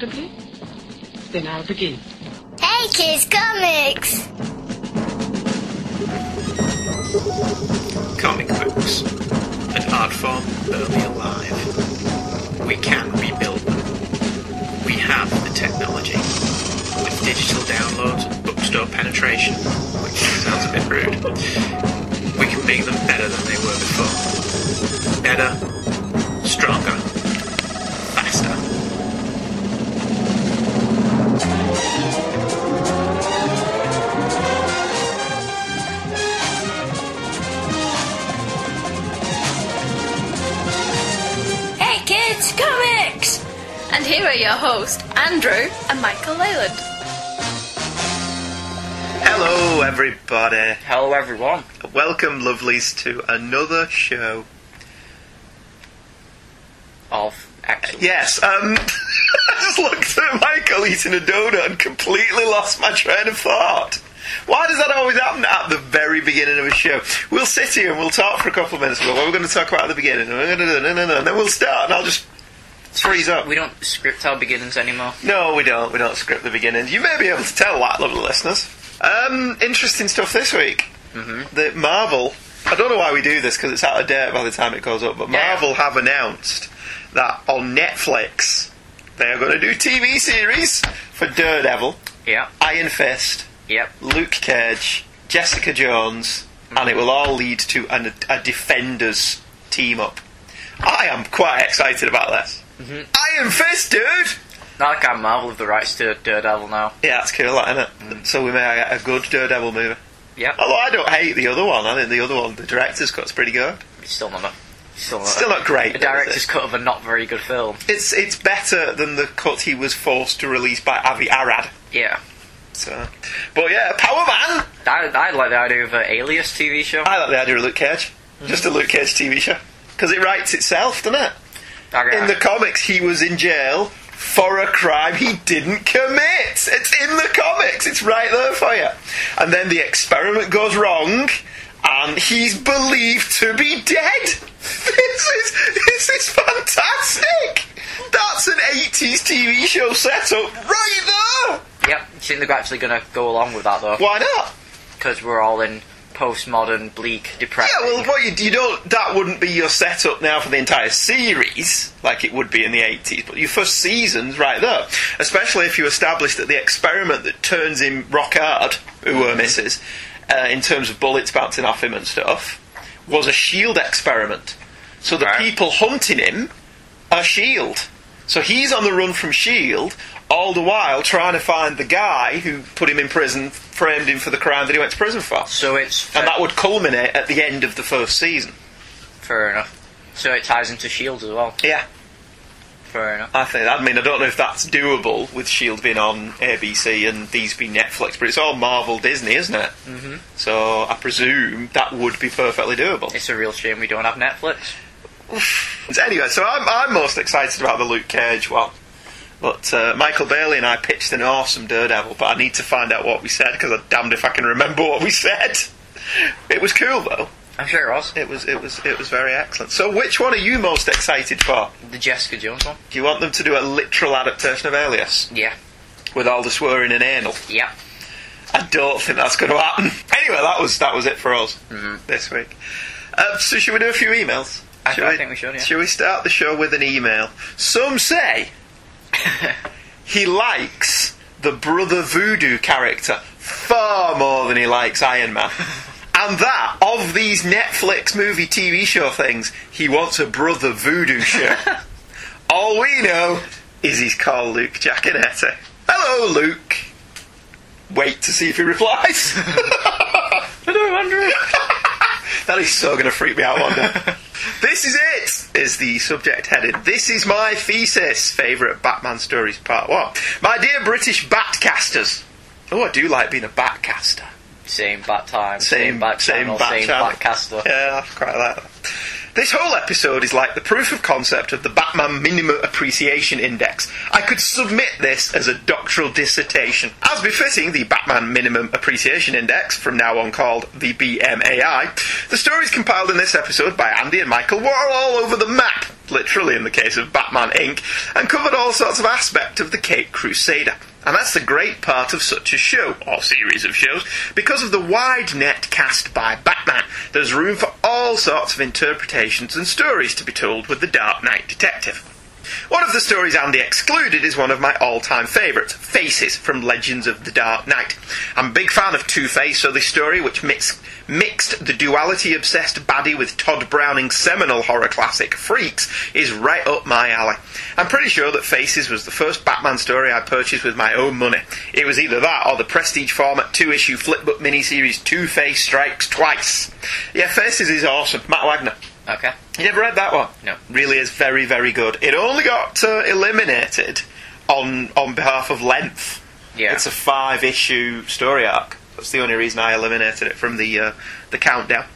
you sitting quite comfortably? Then I'll begin. Hey, Kids Comics! Comic books. An art form early alive. We can rebuild them. We have the technology. With digital downloads and bookstore penetration, which sounds a bit rude, we can make them better than they were before. Better, your hosts, Andrew and Michael Leyland. Hello, everybody. Hello, everyone. Welcome, lovelies, to another show. Of excellent. Yes, um, I just looked at Michael eating a donut and completely lost my train of thought. Why does that always happen at the very beginning of a show? We'll sit here and we'll talk for a couple of minutes about what we're going to talk about at the beginning, and then we'll start, and I'll just freeze up. We don't script our beginnings anymore. No, we don't. We don't script the beginnings. You may be able to tell that, lovely listeners. Um, interesting stuff this week. Mm-hmm. The Marvel. I don't know why we do this because it's out of date by the time it goes up. But Yeah. Marvel have announced that on Netflix they are going to do TV series for Daredevil, Yeah. Iron Fist, Yep. Luke Cage, Jessica Jones, and it will all lead to an, a Defenders team up. I am quite excited about this. Mm-hmm. Iron Fist, dude. Now I can Marvel have the rights to Daredevil now. Yeah, that's cool, that, isn't it? Mm. So we may get a good Daredevil movie. Yeah. Although I don't hate the other one. I think the other one, the director's cut's pretty good. It's still not a. Still not, Still not great. The director's cut of a not very good film. It's it's better than the cut he was forced to release by Avi Arad. Yeah. So, but yeah, Power Man. I, I like the idea of an Alias TV show. I like the idea of Luke Cage. Just a Luke Cage TV show because it writes itself, doesn't it? Oh, I- In the comics, he was in jail for a crime he didn't commit. It's in the comics. It's right there for you. And then the experiment goes wrong, and he's believed to be dead. This is this is fantastic. That's an 80s TV show setup right there. Yep. Do you think they're actually going to go along with that though? Why not? Because we're all in postmodern, bleak, depressed. Yeah, well, what you, you don't that wouldn't be your setup now for the entire series, like it would be in the eighties. But your first season's right there, especially if you establish that the experiment that turns him rock hard, who were misses, uh, in terms of bullets bouncing off him and stuff, was a shield experiment. So the Right. people hunting him are shield. So he's on the run from shield. All the while trying to find the guy who put him in prison, framed him for the crime that he went to prison for. So it's And that would culminate at the end of the first season. fair enough. So it ties into Shield as well. Yeah, Fair enough. I think. I mean, I don't know if that's doable with Shield being on ABC and these being Netflix, but it's all Marvel Disney, isn't it? Mm-hmm. So I presume that would be perfectly doable. It's a real shame we don't have Netflix. Anyway, so I'm, I'm most excited about the Luke Cage one. But uh, Michael Bailey and I pitched an awesome Daredevil, but I need to find out what we said because I'm damned if I can remember what we said. It was cool though. I'm sure it was. It was it was it was very excellent. So which one are you most excited for? The Jessica Jones one. Do you want them to do a literal adaptation of Alias Yeah. with all the swearing and anal? Yeah. I don't think that's going to happen. Anyway, that was that was it for us this week. Uh, so should we do a few emails? I- I think we should, yeah. Should we start the show with an email? Some say he likes the Brother Voodoo character far more than he likes Iron Man. And that, of these Netflix movie TV show things, he wants a Brother Voodoo show. All we know is he's called Luke Giaconetti. Hello, Luke. Wait to see if he replies. Hello, Andrew. That is so going to freak me out one day. this is it, is the subject heading. This is my thesis. Favourite Batman stories, part one. My dear British Batcasters. Oh, I do like being a Batcaster. Same bat time. Same, bat same channel. bat Same channel. bat. Yeah, I quite like that. This whole episode is like the proof of concept of the Batman Minimum Appreciation Index. I could submit this as a doctoral dissertation. As befitting the Batman Minimum Appreciation Index, from now on called the BMAI, the stories compiled in this episode by Andy and Michael were all over the map, literally in the case of Batman Inc., and covered all sorts of aspects of the Cape Crusader. And that's the great part of such a show, or series of shows, because of the wide net cast by Batman. There's room for all sorts of interpretations and stories to be told with the Dark Knight Detective. One of the stories Andy excluded is one of my all time favourites, Faces from Legends of the Dark Knight. I'm a big fan of Two Face, so this story, which mix, mixed the duality obsessed baddie with Tod Browning's seminal horror classic, Freaks, is right up my alley. I'm pretty sure that Faces was the first Batman story I purchased with my own money. It was either that or the prestige format two issue flipbook miniseries Two Face Strikes Twice. Yeah, Faces is awesome. Matt Wagner. Okay. You never read that one? No. Really is very, very good. It only got uh, eliminated on on behalf of length. Yeah. It's a five issue story arc. That's the only reason I eliminated it from the uh, the countdown.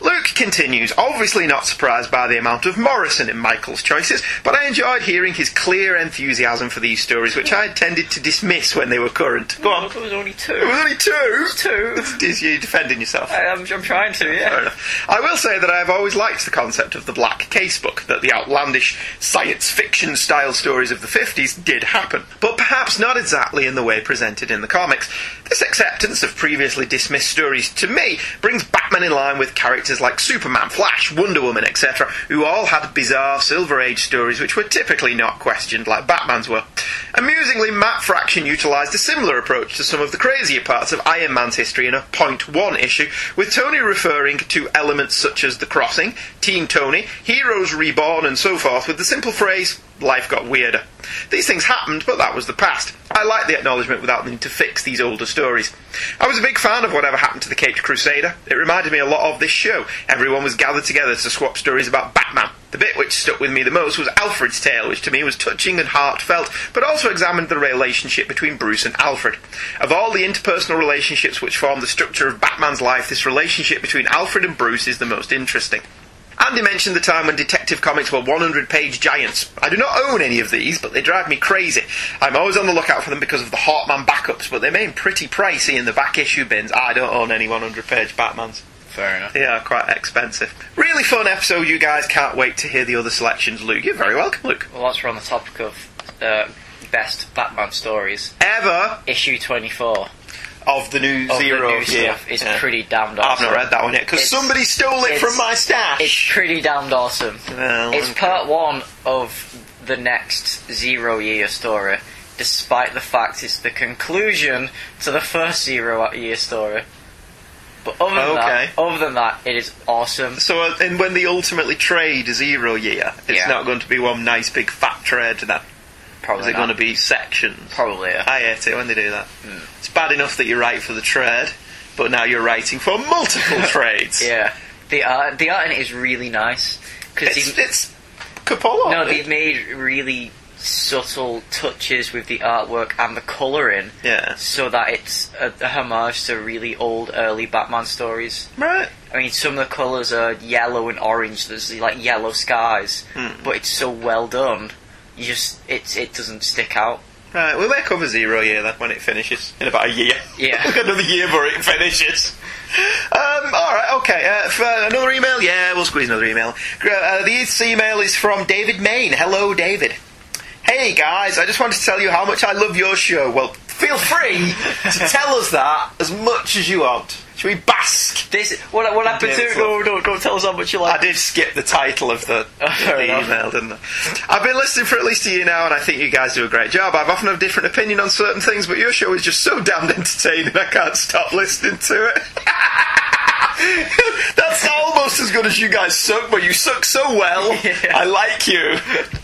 Luke continues, obviously not surprised by the amount of Morrison in Michael's choices, but I enjoyed hearing his clear enthusiasm for these stories, which I had tended to dismiss when they were current. Go on. There was only two. It was only two. Two. Is you defending yourself? I, I'm, I'm trying to, Fair yeah. enough. I will say that I have always liked the concept of the Black Casebook, that the outlandish science fiction style stories of the 50s did happen, but perhaps not exactly in the way presented in the comics. This acceptance of previously dismissed stories, to me, brings Batman in line with characters like Superman, Flash, Wonder Woman, etc., who all had bizarre Silver Age stories which were typically not questioned like Batman's were. Amusingly, Matt Fraction utilised a similar approach to some of the crazier parts of Iron Man's history in a Point One issue, with Tony referring to elements such as The Crossing, Teen Tony, Heroes Reborn, and so forth, with the simple phrase, life got weirder. These things happened, but that was the past. I like the acknowledgement without needing to fix these older stories. I was a big fan of whatever happened to the Caped Crusader. It reminded me a lot of this show. Everyone was gathered together to swap stories about Batman. The bit which stuck with me the most was Alfred's tale, which to me was touching and heartfelt, but also examined the relationship between Bruce and Alfred. Of all the interpersonal relationships which form the structure of Batman's life, this relationship between Alfred and Bruce is the most interesting. Andy mentioned the time when Detective Comics were 100 page giants. I do not own any of these, but they drive me crazy. I'm always on the lookout for them because of the Hawkman backups, but they're remain pretty pricey in the back issue bins. I don't own any 100 page Batmans. Fair enough. They are quite expensive. Really fun episode, you guys. Can't wait to hear the other selections, Luke. You're very welcome, Luke. Well, that's we're on the topic of uh, best Batman stories. Ever Issue 24 of the new of Zero the new yeah, stuff is yeah. pretty damned awesome. I've not read that one yet because somebody stole it from my stash. It's pretty damned awesome. Well, It's okay. part one of the next Zero Year story, despite the fact it's the conclusion to the first Zero Year story. But other than Okay. that, other than that, it is awesome. So, uh, and when they ultimately trade Zero Year, it's Yeah. not going to be one nice big fat trade. Then Probably is it not. going to be sections? Probably. Yeah. I hate it when they do that. Hmm. It's bad enough that you write for the trade, but now you're writing for multiple trades. Yeah. The art, the art in it is really nice because It's, it's Capullo. no, they've made really subtle touches with the artwork and the colouring, Yeah. so that it's a, a homage to really old, early Batman stories. Right. I mean, some of the colours are yellow and orange. There's like yellow skies, Hmm. but it's so well done. You just it it doesn't stick out. Right, we may cover Zero Year then when it finishes in about a year. Yeah. another year before it finishes. Um, all right, okay. Uh, for another email, yeah, we'll squeeze another email. Uh, this email is from David Main. Hello, David. Hey guys, I just wanted to tell you how much I love your show. Well, feel free to tell us that as much as you want. Should we bask? This what what happened to go don't don't tell us how much you like. I did skip the title of the, the email, didn't I? I've been listening for at least a year now, and I think you guys do a great job. I've often had a different opinion on certain things, but your show is just so damned entertaining, I can't stop listening to it. That's almost as good as you guys suck, but you suck so well. Yeah. I like you.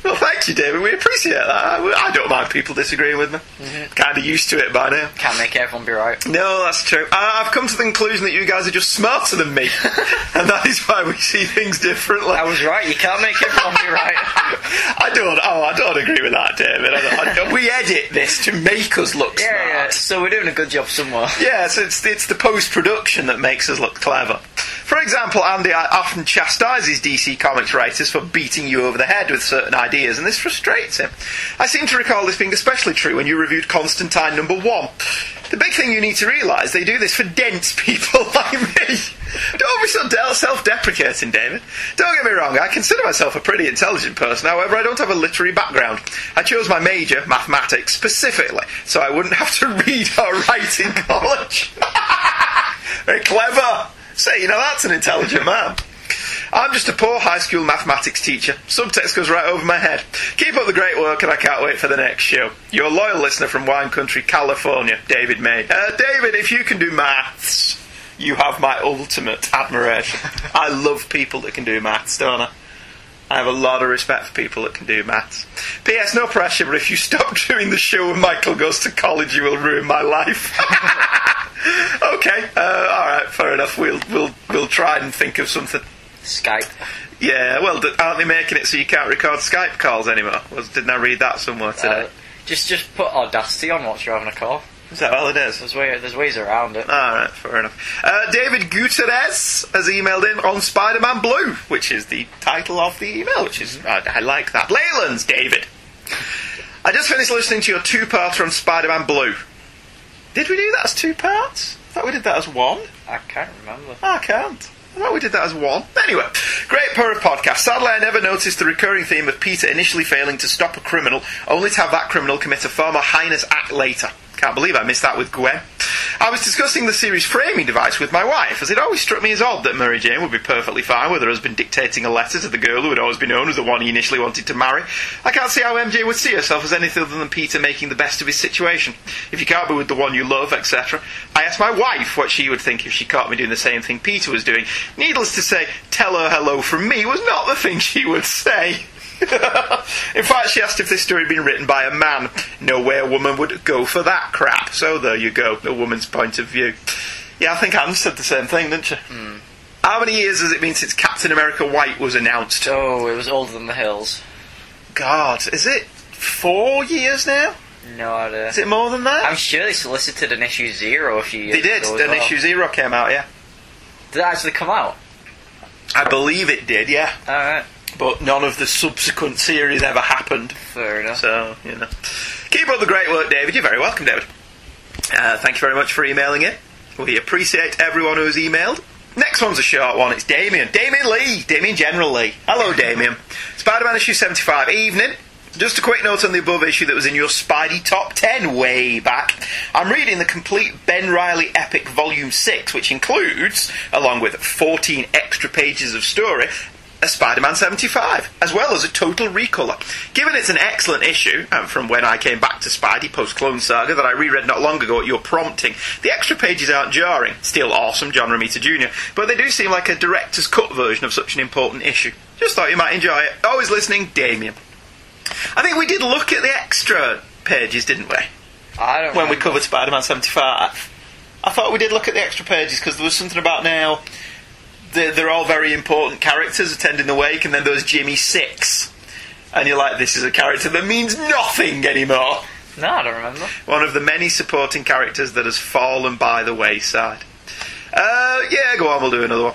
Well, thank you, David. We appreciate that. I, I don't mind people disagreeing with me. Mm-hmm. Kind of used to it by now. Can't make everyone be right. No, that's true. I've come to the conclusion that you guys are just smarter than me, and that is why we see things differently. I was right. You can't make everyone be right. I don't. Oh, I don't agree with that, David. I don't, I don't- we edit this to make us look Yeah, yeah. smart. So we're doing a good job somewhere. Yes, it's it's the post production that makes us look clever. For example, Andy often chastises DC Comics writers for beating you over the head with certain ideas, and this frustrates him. I seem to recall this being especially true when you reviewed Constantine number one. The big thing you need to realise, they do this for dense people like me. Don't be so del- self-deprecating, David. Don't get me wrong, I consider myself a pretty intelligent person, however, I don't have a literary background. I chose my major, mathematics, specifically, so I wouldn't have to read or write in college. Very clever. Say, you know, that's an intelligent man. I'm just a poor high school mathematics teacher. Subtext goes right over my head. Keep up the great work, and I can't wait for the next show. Your loyal listener from Wine Country, California, David May. Uh, David, if you can do maths, you have my ultimate admiration. I love people that can do maths, don't I? I have a lot of respect for people that can do maths. P.S. No pressure, but if you stop doing the show when Michael goes to college, you will ruin my life. okay, uh, all right, fair enough. We'll we'll we'll try and think of something. Skype. Yeah, well, aren't they making it so you can't record Skype calls anymore? Was, didn't I read that somewhere today? Uh, just just put Audacity on whilst you're having a call. Is that all it is? There's way, there's ways around it. All right, fair enough. Uh, David Gutierrez has emailed in on Spider-Man Blue, which is the title of the email, which is I, I like that. Leyland's David. I just finished listening to your two-parter on Spider-Man Blue. Did we do that as two parts? I thought we did that as one. I can't remember. I can't. I thought we did that as one. Anyway, great pair of podcast. Sadly, I never noticed the recurring theme of Peter initially failing to stop a criminal, only to have that criminal commit a far more heinous act later. I can't believe I missed that with Gwen. I was discussing the series framing device with my wife, as it always struck me as odd that Mary Jane would be perfectly fine with her husband dictating a letter to the girl who had always been known as the one he initially wanted to marry. I can't see how MJ would see herself as anything other than Peter making the best of his situation. If you can't be with the one you love, etc. I asked my wife what she would think if she caught me doing the same thing Peter was doing. Needless to say, tell her hello from me was not the thing she would say. In fact, she asked if this story had been written by a man. No way a woman would go for that crap. So there you go, a woman's point of view. Yeah, I think Anne said the same thing, didn't she? Hmm. How many years has it been since Captain America White was announced? Oh, it was older than the hills. God, is it four years now? No idea. Is it more than that? I'm sure they solicited an issue zero a few years ago. they did. ago. An well. issue zero came out, yeah. Did it actually come out? I believe it did, yeah. Alright. But none of the subsequent series ever happened. Fair enough. So, you know. Keep up the great work, David. You're very welcome, David. Uh, thank you very much for emailing in. We appreciate everyone who's emailed. Next one's a short one. It's Damien. Damien Lee. Damien General Lee. Hello, Damien. Spider Man issue 75. Evening. Just a quick note on the above issue that was in your Spidey Top 10 way back. I'm reading the complete Ben Reilly Epic Volume 6, which includes, along with 14 extra pages of story, a Spider-Man 75, as well as a total recolor. Given it's an excellent issue, and from when I came back to Spidey post-Clone Saga that I reread not long ago at your prompting, the extra pages aren't jarring. Still awesome, John Romita Jr., but they do seem like a director's cut version of such an important issue. Just thought you might enjoy it. Always listening, Damien. I think we did look at the extra pages, didn't we? I don't when we covered Spider-Man 75. I thought we did look at the extra pages because there was something about now they're, they're all very important characters attending the wake, and then there's Jimmy Six, and you're like, this is a character that means nothing anymore. No, I don't remember. One of the many supporting characters that has fallen by the wayside. Uh, yeah, go on, we'll do another one.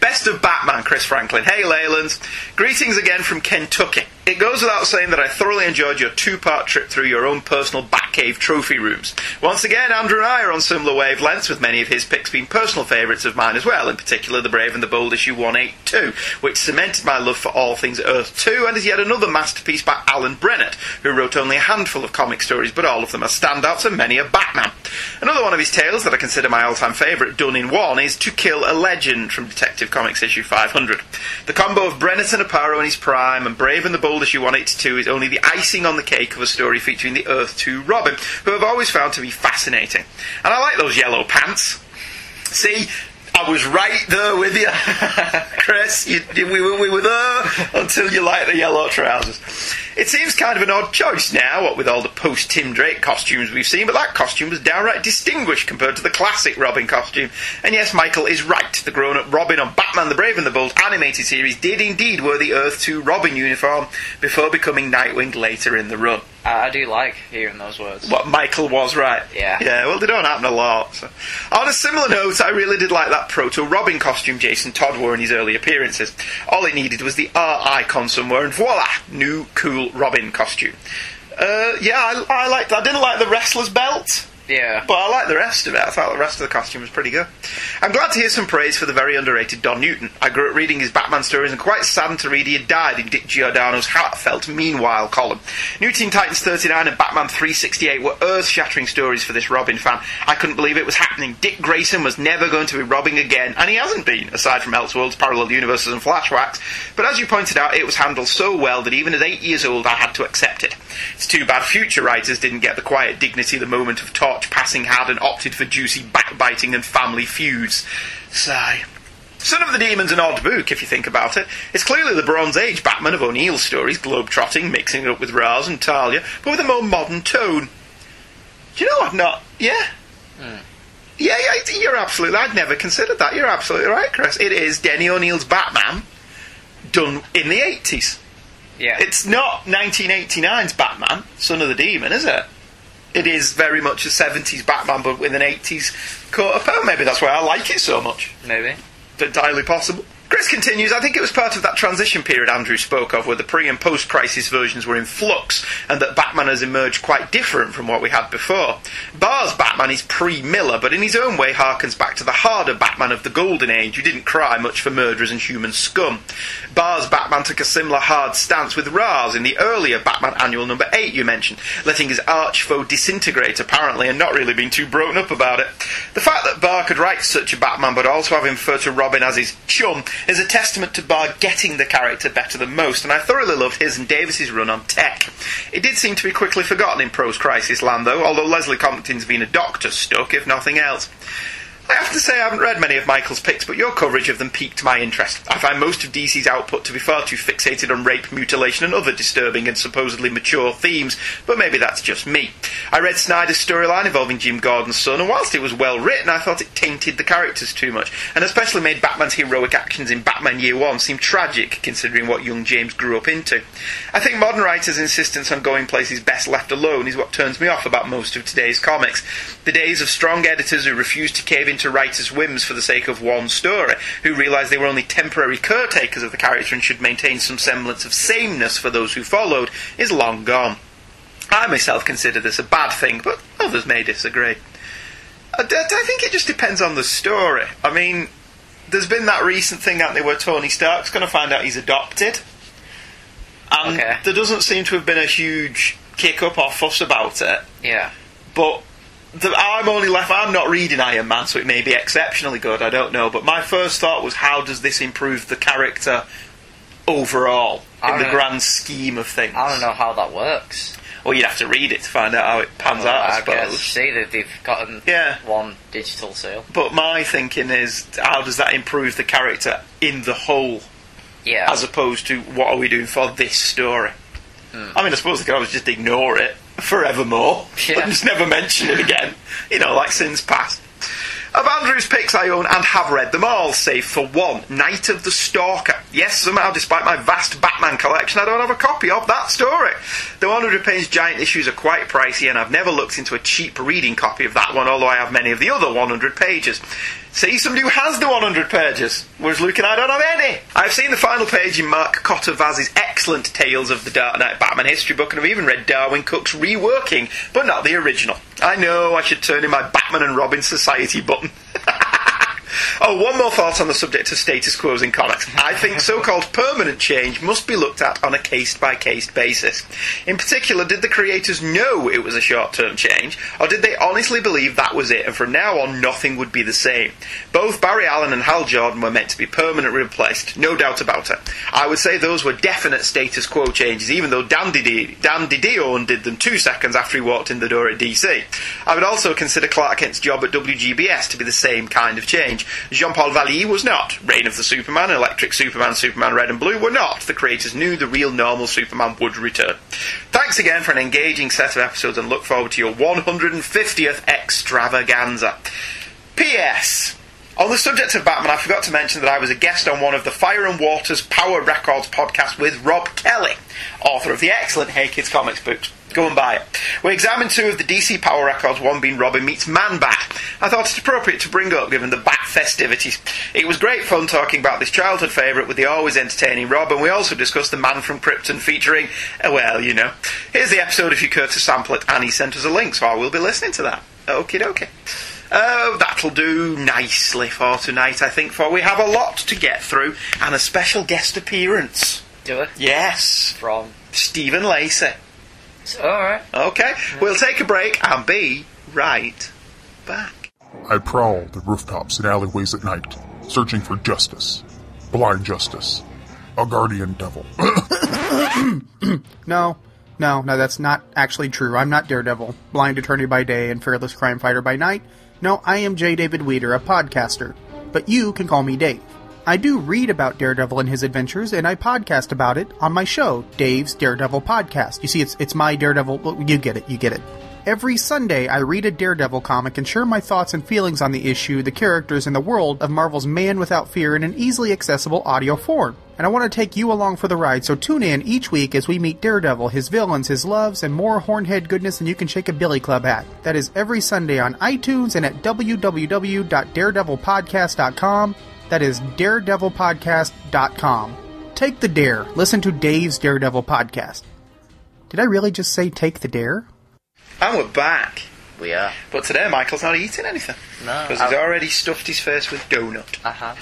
Best of Batman, Chris Franklin. Hey, Leylands. Greetings again from Kentucky. It goes without saying that I thoroughly enjoyed your two part trip through your own personal Batcave trophy rooms. Once again, Andrew and I are on similar wavelengths, with many of his picks being personal favourites of mine as well, in particular The Brave and the Bold issue 182, which cemented my love for all things Earth 2 and is yet another masterpiece by Alan Brennert, who wrote only a handful of comic stories, but all of them are standouts and many are Batman. Another one of his tales that I consider my all time favourite, done in one, is To Kill a Legend from Detective Comics issue 500. The combo of Brennert and Aparo in his prime and Brave and the Bold issue 182 is only the icing on the cake of a story featuring the Earth 2 Robin, who I've always found to be fascinating. And I like those yellow pants. See, I was right there with you, Chris. You, we, were, we were there until you liked the yellow trousers. It seems kind of an odd choice now, what with all the post Tim Drake costumes we've seen, but that costume was downright distinguished compared to the classic Robin costume. And yes, Michael is right. The grown up Robin on Batman the Brave and the Bold animated series did indeed wear the Earth 2 Robin uniform before becoming Nightwing later in the run. I, I do like hearing those words. What Michael was right. Yeah. Yeah, well, they don't happen a lot. so. On a similar note, I really did like that proto Robin costume Jason Todd wore in his early appearances. All it needed was the art icon somewhere, and voila, new cool Robin costume. Uh, yeah, I, I liked. I didn't like the wrestler's belt. Yeah. But I like the rest of it. I thought the rest of the costume was pretty good. I'm glad to hear some praise for the very underrated Don Newton. I grew up reading his Batman stories and quite saddened to read he had died in Dick Giordano's heartfelt Meanwhile column. New Teen Titans 39 and Batman 368 were earth-shattering stories for this Robin fan. I couldn't believe it was happening. Dick Grayson was never going to be Robin again, and he hasn't been, aside from Elseworlds, parallel universes and flashbacks. But as you pointed out, it was handled so well that even at eight years old, I had to accept it. It's too bad future writers didn't get the quiet dignity the moment of passing had and opted for juicy backbiting and family feuds. Sigh. Son of the Demon's an odd book, if you think about it. It's clearly the Bronze Age Batman of O'Neil's stories, globe-trotting, mixing it up with Ra's and Talia, but with a more modern tone. Do you know I've not... Yeah? Hmm. Yeah, yeah, you're absolutely... I'd never considered that. You're absolutely right, Chris. It is Denny O'Neil's Batman done in the 80s. Yeah. It's not 1989's Batman, Son of the Demon, is it? It is very much a 70s Batman, but with an 80s coat of paint. Maybe that's why I like it so much. Maybe. It's entirely possible. Chris continues, I think it was part of that transition period Andrew spoke of, where the pre and post crisis versions were in flux, and that Batman has emerged quite different from what we had before. Barr's Batman is pre Miller, but in his own way harkens back to the harder Batman of the Golden Age, who didn't cry much for murderers and human scum. Barr's Batman took a similar hard stance with Ra's in the earlier Batman Annual number 8 you mentioned, letting his arch foe disintegrate apparently and not really being too broken up about it. The fact that Barr could write such a Batman but also have him refer to Robin as his chum is a testament to Barr getting the character better than most, and I thoroughly loved his and Davis's run on Tech. It did seem to be quickly forgotten in Prose Crisis land though, although Leslie Compton's been a doctor stuck, if nothing else. I have to say I haven't read many of Michael's picks, but your coverage of them piqued my interest. I find most of DC's output to be far too fixated on rape, mutilation, and other disturbing and supposedly mature themes, but maybe that's just me. I read Snyder's storyline involving Jim Gordon's son, and whilst it was well written, I thought it tainted the characters too much, and especially made Batman's heroic actions in Batman Year One seem tragic, considering what young James grew up into. I think modern writers' insistence on going places best left alone is what turns me off about most of today's comics. The days of strong editors who refuse to cave into writers' whims for the sake of one story, who realised they were only temporary caretakers of the character and should maintain some semblance of sameness for those who followed, is long gone. I myself consider this a bad thing, but others may disagree. I, think it just depends on the story. I mean, there's been that recent thing out there where Tony Stark's going to find out he's adopted, and Okay. there doesn't seem to have been a huge kick up or fuss about it. Yeah. But I'm only left. I'm not reading Iron Man, so it may be exceptionally good. I don't know. But my first thought was, how does this improve the character overall in the know. grand scheme of things? I don't know how that works. Well, you'd have to read it to find out how it pans out. I, I guess. suppose. See that they've gotten Yeah. one digital sale. But my thinking is, how does that improve the character in the whole, Yeah. as opposed to what are we doing for this story? Hmm. I mean, I suppose they could always just ignore it forevermore Yeah. and just never mention it again. You know, like sins past. Of Andrew's picks, I own and have read them all, save for one Night of the Stalker. Yes, somehow, despite my vast Batman collection, I don't have a copy of that story. The 100 page giant issues are quite pricey, and I've never looked into a cheap reading copy of that one, although I have many of the other 100 pages. See, somebody who has the 100 pages, whereas Luke and I don't have any. I've seen the final page in Mark Cotta Vaz's excellent Tales of the Dark Knight Batman history book, and I've even read Darwyn Cooke's reworking, but not the original. I know I should turn in my Batman and Robin Society button. Oh, one more thought on the subject of status quo in comics. I think so called permanent change must be looked at on a case by case basis. In particular, did the creators know it was a short term change, or did they honestly believe that was it and from now on nothing would be the same? Both Barry Allen and Hal Jordan were meant to be permanently replaced, no doubt about it. I would say those were definite status quo changes, even though Dan, Didi- Dan DiDio did them two seconds after he walked in the door at DC. I would also consider Clark Kent's job at WGBS to be the same kind of change. Jean Paul Valley was not. Reign of the Superman, Electric Superman, Superman Red and Blue were not. The creators knew the real normal Superman would return. Thanks again for an engaging set of episodes and look forward to your 150th extravaganza. P.S. On the subject of Batman, I forgot to mention that I was a guest on one of the Fire and Waters Power Records podcast with Rob Kelly, author of the excellent Hey Kids Comics books. Go and buy it. We examined two of the DC Power records, one being Robin Meets Man Bat. I thought it appropriate to bring up given the Bat festivities. It was great fun talking about this childhood favourite with the always entertaining Rob, and we also discussed The Man from Krypton featuring, uh, well, you know. Here's the episode if you care to sample it, and he sent us a link, so I will be listening to that. Okie dokie. Oh, that'll do nicely for tonight, I think, for we have a lot to get through and a special guest appearance. Do it. Yes, From. Stephen Lacey. Alright. Okay, we'll take a break and be right back. I prowl the rooftops and alleyways at night, searching for justice. Blind justice. A guardian devil. No, no, no, that's not actually true. I'm not Daredevil, blind attorney by day and fearless crime fighter by night. No, I am J. David Weter, a podcaster. But you can call me Dave. I do read about Daredevil and his adventures, and I podcast about it on my show, Dave's Daredevil Podcast. You see, it's it's my Daredevil. You get it. You get it. Every Sunday, I read a Daredevil comic and share my thoughts and feelings on the issue, the characters, and the world of Marvel's Man Without Fear in an easily accessible audio form. And I want to take you along for the ride, so tune in each week as we meet Daredevil, his villains, his loves, and more hornhead goodness than you can shake a billy club at. That is every Sunday on iTunes and at www.daredevilpodcast.com. That is daredevilpodcast.com. Take the dare. Listen to Dave's Daredevil podcast. Did I really just say take the dare? And we're back. We are. But today Michael's not eating anything. No. Because he's already stuffed his face with donut. Uh huh.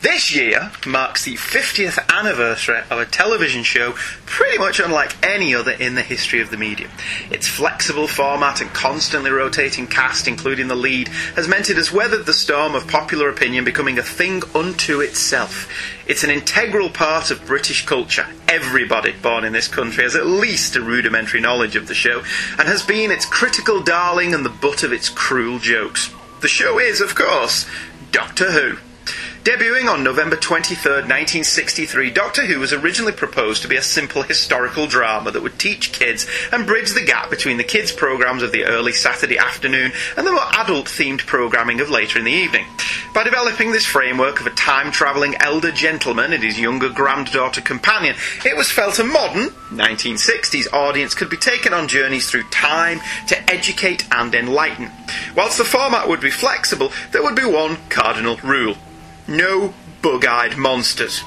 This year marks the 50th anniversary of a television show pretty much unlike any other in the history of the medium. Its flexible format and constantly rotating cast, including the lead, has meant it has weathered the storm of popular opinion, becoming a thing unto itself. It's an integral part of British culture. Everybody born in this country has at least a rudimentary knowledge of the show, and has been its critical darling and the butt of its cruel jokes. The show is, of course, Doctor Who. Debuting on November 23, 1963, Doctor Who was originally proposed to be a simple historical drama that would teach kids and bridge the gap between the kids' programmes of the early Saturday afternoon and the more adult themed programming of later in the evening. By developing this framework of a time travelling elder gentleman and his younger granddaughter companion, it was felt a modern, 1960s audience could be taken on journeys through time to educate and enlighten. Whilst the format would be flexible, there would be one cardinal rule no bug eyed monsters.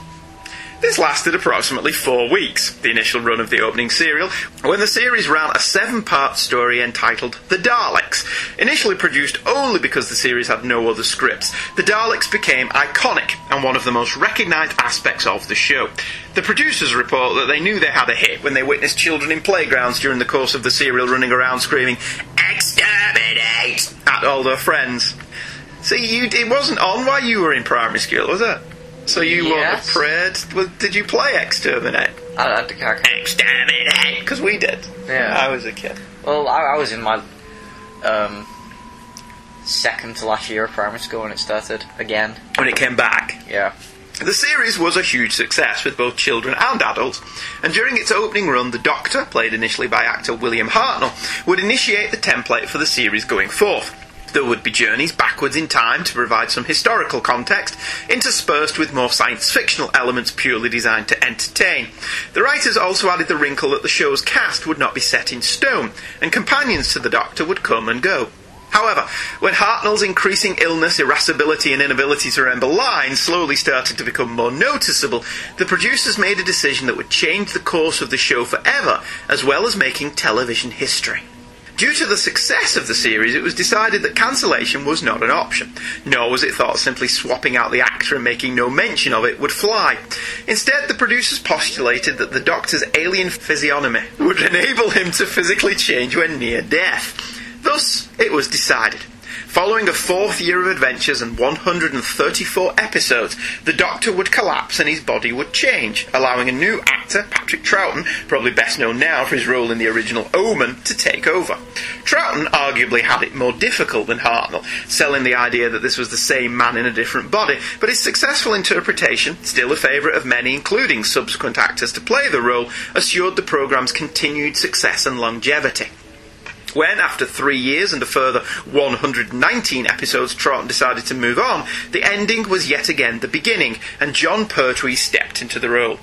This lasted approximately four weeks, the initial run of the opening serial, when the series ran a seven part story entitled The Daleks. Initially produced only because the series had no other scripts, the Daleks became iconic and one of the most recognised aspects of the show. The producers report that they knew they had a hit when they witnessed children in playgrounds during the course of the serial running around screaming, Exterminate! at all their friends. See, you, it wasn't on while you were in primary school, was it? So you Yes. were afraid. Well, did you play Exterminate? I, I, I Exterminate! Because we did. Yeah. I was a kid. well, I, I was in my um, second to last year of primary school when it started again. When it came back. Yeah. The series was a huge success with both children and adults, and during its opening run, the Doctor, played initially by actor William Hartnell, would initiate the template for the series going forth. There would be journeys backwards in time to provide some historical context, interspersed with more science fictional elements purely designed to entertain. The writers also added the wrinkle that the show's cast would not be set in stone, and companions to the Doctor would come and go. However, when Hartnell's increasing illness, irascibility, and inability to remember lines slowly started to become more noticeable, the producers made a decision that would change the course of the show forever, as well as making television history. Due to the success of the series, it was decided that cancellation was not an option, nor was it thought simply swapping out the actor and making no mention of it would fly. Instead, the producers postulated that the Doctor's alien physiognomy would enable him to physically change when near death. Thus, it was decided. Following a fourth year of adventures and 134 episodes, the Doctor would collapse and his body would change, allowing a new actor, Patrick Troughton, probably best known now for his role in the original Omen, to take over. Troughton arguably had it more difficult than Hartnell, selling the idea that this was the same man in a different body, but his successful interpretation, still a favourite of many, including subsequent actors to play the role, assured the programme's continued success and longevity. When, after three years and a further 119 episodes, Troughton decided to move on, the ending was yet again the beginning, and Jon Pertwee stepped into the role.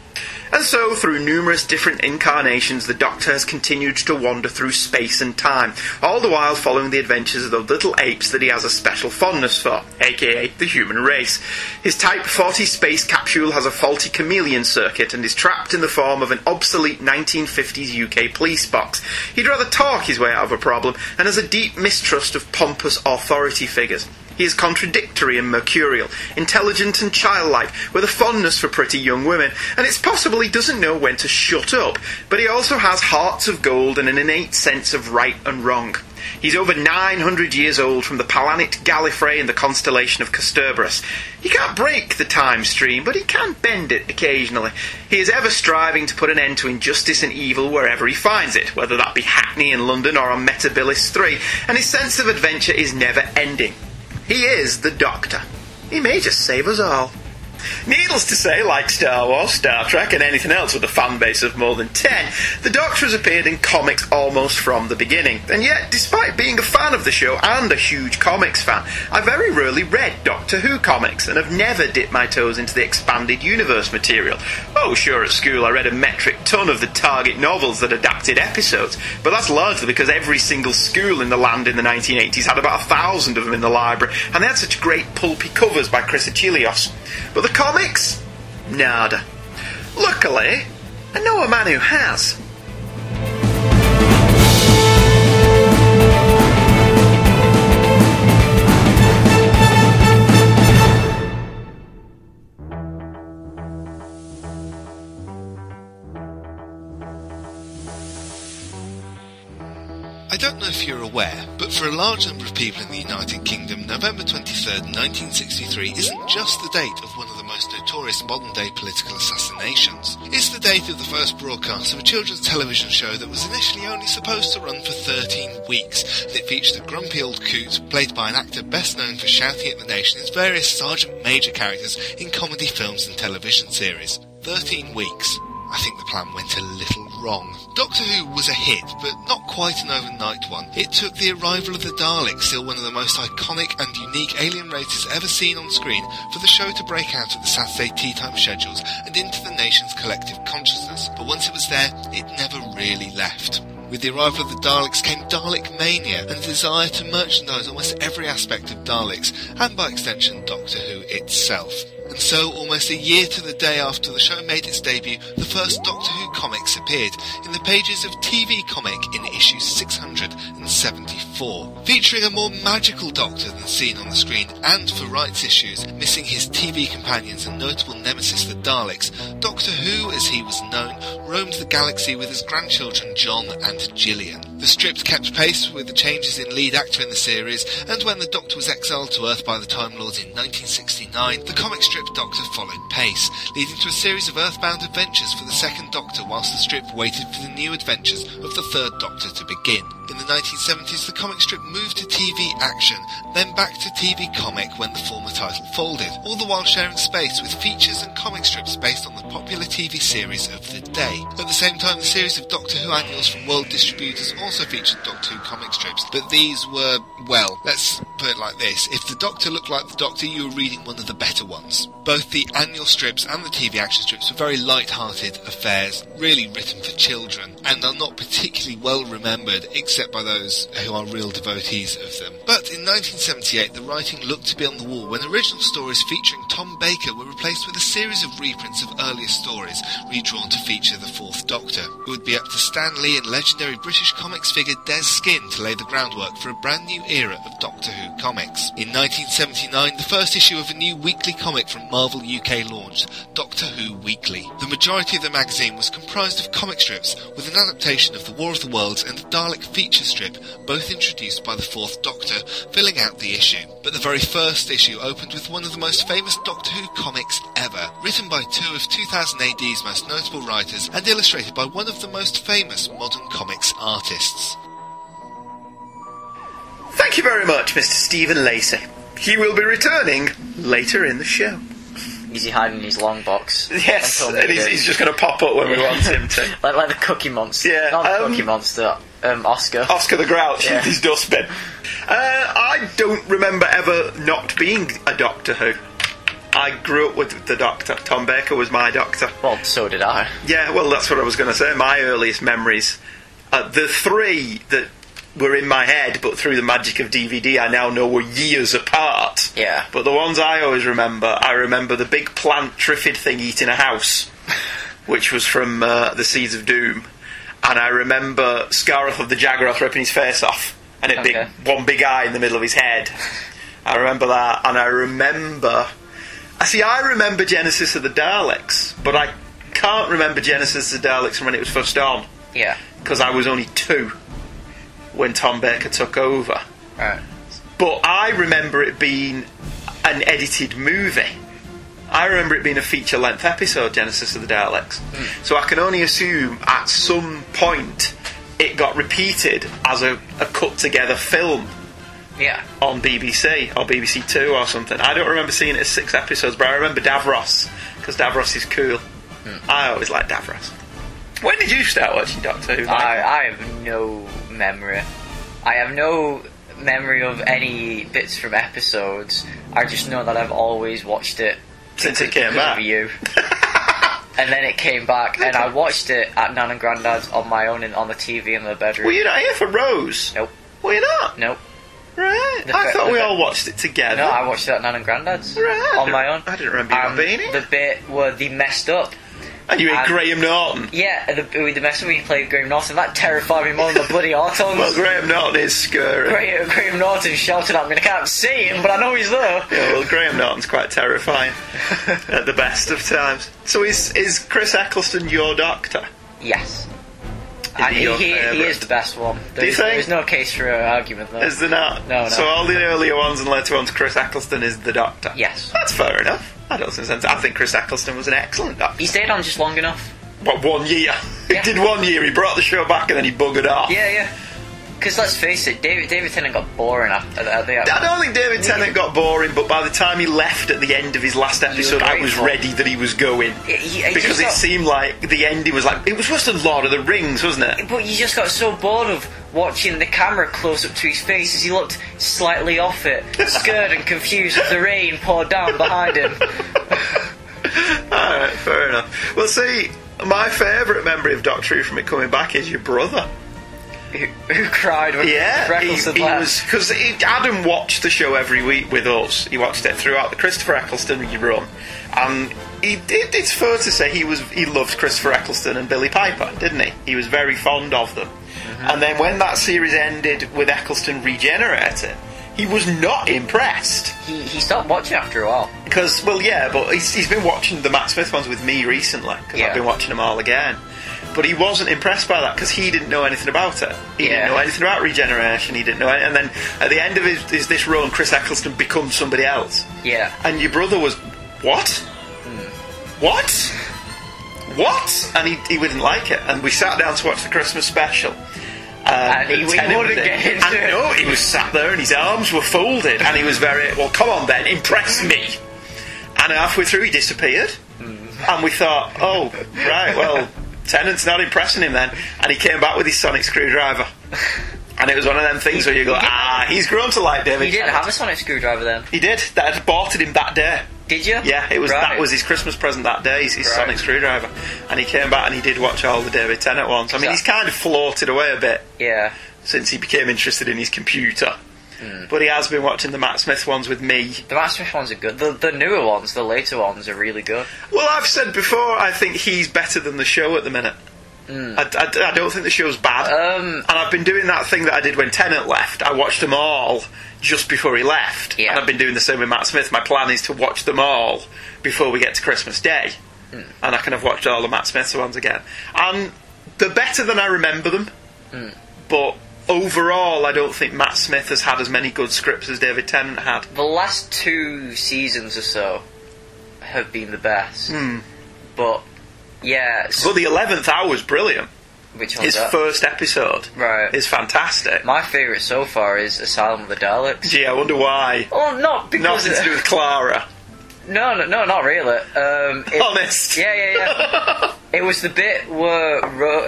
And so, through numerous different incarnations, the Doctor has continued to wander through space and time, all the while following the adventures of the little apes that he has a special fondness for, aka the human race. His Type 40 space capsule has a faulty chameleon circuit and is trapped in the form of an obsolete 1950s UK police box. He'd rather talk his way out of a problem and has a deep mistrust of pompous authority figures. He is contradictory and mercurial, intelligent and childlike, with a fondness for pretty young women, and it's possible he doesn't know when to shut up, but he also has hearts of gold and an innate sense of right and wrong. He's over 900 years old from the planet Gallifrey in the constellation of Kasterborous. He can't break the time stream, but he can bend it occasionally. He is ever striving to put an end to injustice and evil wherever he finds it, whether that be Hackney in London or on Metebelis 3, and his sense of adventure is never ending. He is the Doctor. He may just save us all. Needless to say, like Star Wars, Star Trek, and anything else with a fan base of more than 10, the Doctor has appeared in comics almost from the beginning. And yet, despite being a fan of the show and a huge comics fan, I very rarely read Doctor Who comics and have never dipped my toes into the expanded universe material. Oh, sure, at school I read a metric ton of the Target novels that adapted episodes, but that's largely because every single school in the land in the 1980s had about a thousand of them in the library, and they had such great pulpy covers by Chris Achilleos. But the comics? Nada. Luckily, I know a man who has. I don't know if you're aware, but for a large number of people in the United Kingdom, November 23rd, 1963 isn't just the date of one of the most notorious modern day political assassinations. It's the date of the first broadcast of a children's television show that was initially only supposed to run for 13 weeks. It featured a grumpy old coot, played by an actor best known for shouting at the nation as various Sergeant Major characters in comedy films and television series. 13 weeks. I think the plan went a little wrong. Doctor Who was a hit, but not quite an overnight one. It took the arrival of the Daleks, still one of the most iconic and unique alien races ever seen on screen, for the show to break out of the Saturday tea time schedules and into the nation's collective consciousness. But once it was there, it never really left. With the arrival of the Daleks came Dalek mania and the desire to merchandise almost every aspect of Daleks, and by extension Doctor Who itself. And so, almost a year to the day after the show made its debut, the first Doctor Who comics appeared in the pages of TV Comic in issue 674, featuring a more magical Doctor than seen on the screen, and for rights issues, missing his TV companions and notable nemesis the Daleks. Doctor Who, as he was known, roamed the galaxy with his grandchildren John and Gillian. The strip kept pace with the changes in lead actor in the series, and when the Doctor was exiled to Earth by the Time Lords in 1969, the comic strip Doctor followed pace, leading to a series of Earthbound adventures for the second Doctor whilst the strip waited for the new adventures of the third Doctor to begin. In the 1970s, the comic strip moved to TV action, then back to TV comic when the former title folded, all the while sharing space with features and comic strips based on the popular TV series of the day. At the same time, the series of Doctor Who annuals from World Distributors also featured Doctor Who comic strips, but these were, well, let's put it like this. If the Doctor looked like the Doctor, you were reading one of the better ones. Both the annual strips and the TV action strips were very light-hearted affairs, really written for children, and are not particularly well remembered except by those who are real devotees of them. But in 1978, the writing looked to be on the wall when original stories featuring Tom Baker were replaced with a series of reprints of earlier stories, redrawn to feature the Fourth Doctor. It would be up to Stan Lee and legendary British comics figure Dez Skinn to lay the groundwork for a brand new era of Doctor Who comics. In 1979, the first issue of a new weekly comic from Marvel UK launched, Doctor Who Weekly. The majority of the magazine was comprised of comic strips, with an adaptation of The War of the Worlds and the Dalek feature strip, both introduced by the Fourth Doctor, filling out the issue. But the very first issue opened with one of the most famous Doctor Who comics ever, written by two of 2000 AD's most notable writers and illustrated by one of the most famous modern comics artists. Thank you very much, Mr. Stephen Lacey. He will be returning later in the show. Is he hiding in his long box? Yes, and he's, he's just going to pop up when we want him to. like, like the Cookie Monster. Yeah, Not the um, Cookie Monster. Um, Oscar. Oscar the Grouch Yeah. with his dustbin. Uh, I don't remember ever not being a Doctor Who. I grew up with the Doctor. Tom Baker was my Doctor. Well, so did I. Yeah, well, that's what I was going to say. My earliest memories, uh, the three that were in my head, but through the magic of DVD, I now know were years apart. Yeah. But the ones I always remember, I remember the big plant Triffid thing eating a house, which was from uh, the Seeds of Doom, and I remember Scaroth of the Jagaroth ripping his face off, and it Okay. big one big eye in the middle of his head. I remember that, and I remember. I see. I remember Genesis of the Daleks, but I can't remember Genesis of the Daleks from when it was first on Yeah. because I was only two when Tom Baker took over. Right. But I remember it being an edited movie. I remember it being a feature length episode, Genesis of the Daleks. Hmm. So I can only assume at some point it got repeated as a, a cut together film Yeah. on BBC or BBC Two or something. I don't remember seeing it as six episodes, but I remember Davros because Davros is cool. Hmm. I always liked Davros. When did you start watching Doctor Who? I, I have no memory. I have no memory of any bits from episodes. I just know that I've always watched it Since it came of you. and then it came back, and I watched it at Nan and Grandad's on my own in, on the TV in the bedroom. Were you not here for Rose? Nope. Were you not? Nope. Right. The I thought we fa- all watched it together. No, I watched it at Nan and Grandad's Right. on my own. I didn't remember you being here. The bit where they messed up. And you ate and- Graham Norton. Yeah, the, with the mess when we played Graham Norton, that terrified me more than the bloody Autons. Well, Graham Norton is scary. Graham, uh, Graham Norton shouted at me, and I can't see him, but I know he's there. Yeah, well, Graham Norton's quite terrifying at the best of times. So is is Chris Eccleston your doctor? Yes. Is And he he, he, is the best one. Do you There's, think? there's no case for an argument there. Is there not? No, no. So all the earlier ones and later ones, Chris Eccleston is the doctor. Yes. That's fair enough. I don't sense. I think Chris Eccleston was an excellent doctor. He stayed on just long enough. What one year? Yeah. he did one year. He brought the show back and then he buggered off. Yeah, yeah. Because let's face it, David David Tennant got boring after that. I don't think David Tennant got boring, but by the time he left at the end of his last episode, I was ready that he was going. He- he- because it got- seemed like the ending was like it was worse than Lord of the Rings, wasn't it? But you just got so bored of watching the camera close up to his face as he looked slightly off it, scared and confused as the rain poured down behind him. Alright, fair enough. Well, see, my favourite memory of Doctor Who from it coming back is your brother. Who, who cried when Yeah, he, Eccleston he left. because Adam watched the show every week with us. He watched it throughout the Christopher Eccleston run, and he did. It's fair to say he was he loved Christopher Eccleston and Billie Piper, didn't he? He was very fond of them. Mm-hmm. And then when that series ended with Eccleston regenerating, he was not impressed. He, he stopped watching after a while. Because, well, yeah, but he's, he's been watching the Matt Smith ones with me recently because Yeah. I've been watching them all again. But he wasn't impressed by that because he didn't know anything about it. He Yeah. didn't know anything about regeneration. He didn't know, any, and then at the end of his, his this run, Chris Eccleston becomes somebody else, Yeah. and your brother was what? Hmm. What? What? And he, he wouldn't like it. And we sat down to watch the Christmas special. Um, And he- wouldn't get into And it. no, he was sat there and his arms were folded, and he was very well. Come on, then, impress me. And halfway through, he disappeared, and we thought, oh, right, well, Tennant's not impressing him then, and he came back with his sonic screwdriver. And it was one of them things where you go, he ah, he's grown to like David. You didn't Tennant." have a sonic screwdriver then, He did. That had bought it him that day. did you? Yeah, it was Right. that was his Christmas present that day. His, his Right. sonic screwdriver, and he came back and he did watch all the David Tennant ones. I mean, So- he's kind of floated away a bit Yeah. since he became interested in his computer. Hmm. But he has been watching the Matt Smith ones with me. The Matt Smith ones are good. The, the newer ones, the later ones, are really good. Well, I've said before, I think he's better than the show at the minute. I, I- I don't think the show's bad. Um, and I've been doing that thing that I did when Tennant left. I watched them all just before he left. Yeah. And I've been doing the same with Matt Smith. My plan is to watch them all before we get to Christmas Day. Hmm. And I kind of watched all the Matt Smith ones again. And they're better than I remember them. Hmm. But overall, I don't think Matt Smith has had as many good scripts as David Tennant had. the last two seasons or so have been the best. Hmm. But yeah, But the 11th hour was brilliant. which one's His that? first episode Right. is fantastic. My favourite so far is Asylum of the Daleks. Gee, I wonder why. Oh, not because Nothing to do with Clara. no, no, no, not really. Um, it- Honest. Yeah, yeah, yeah. it was the bit where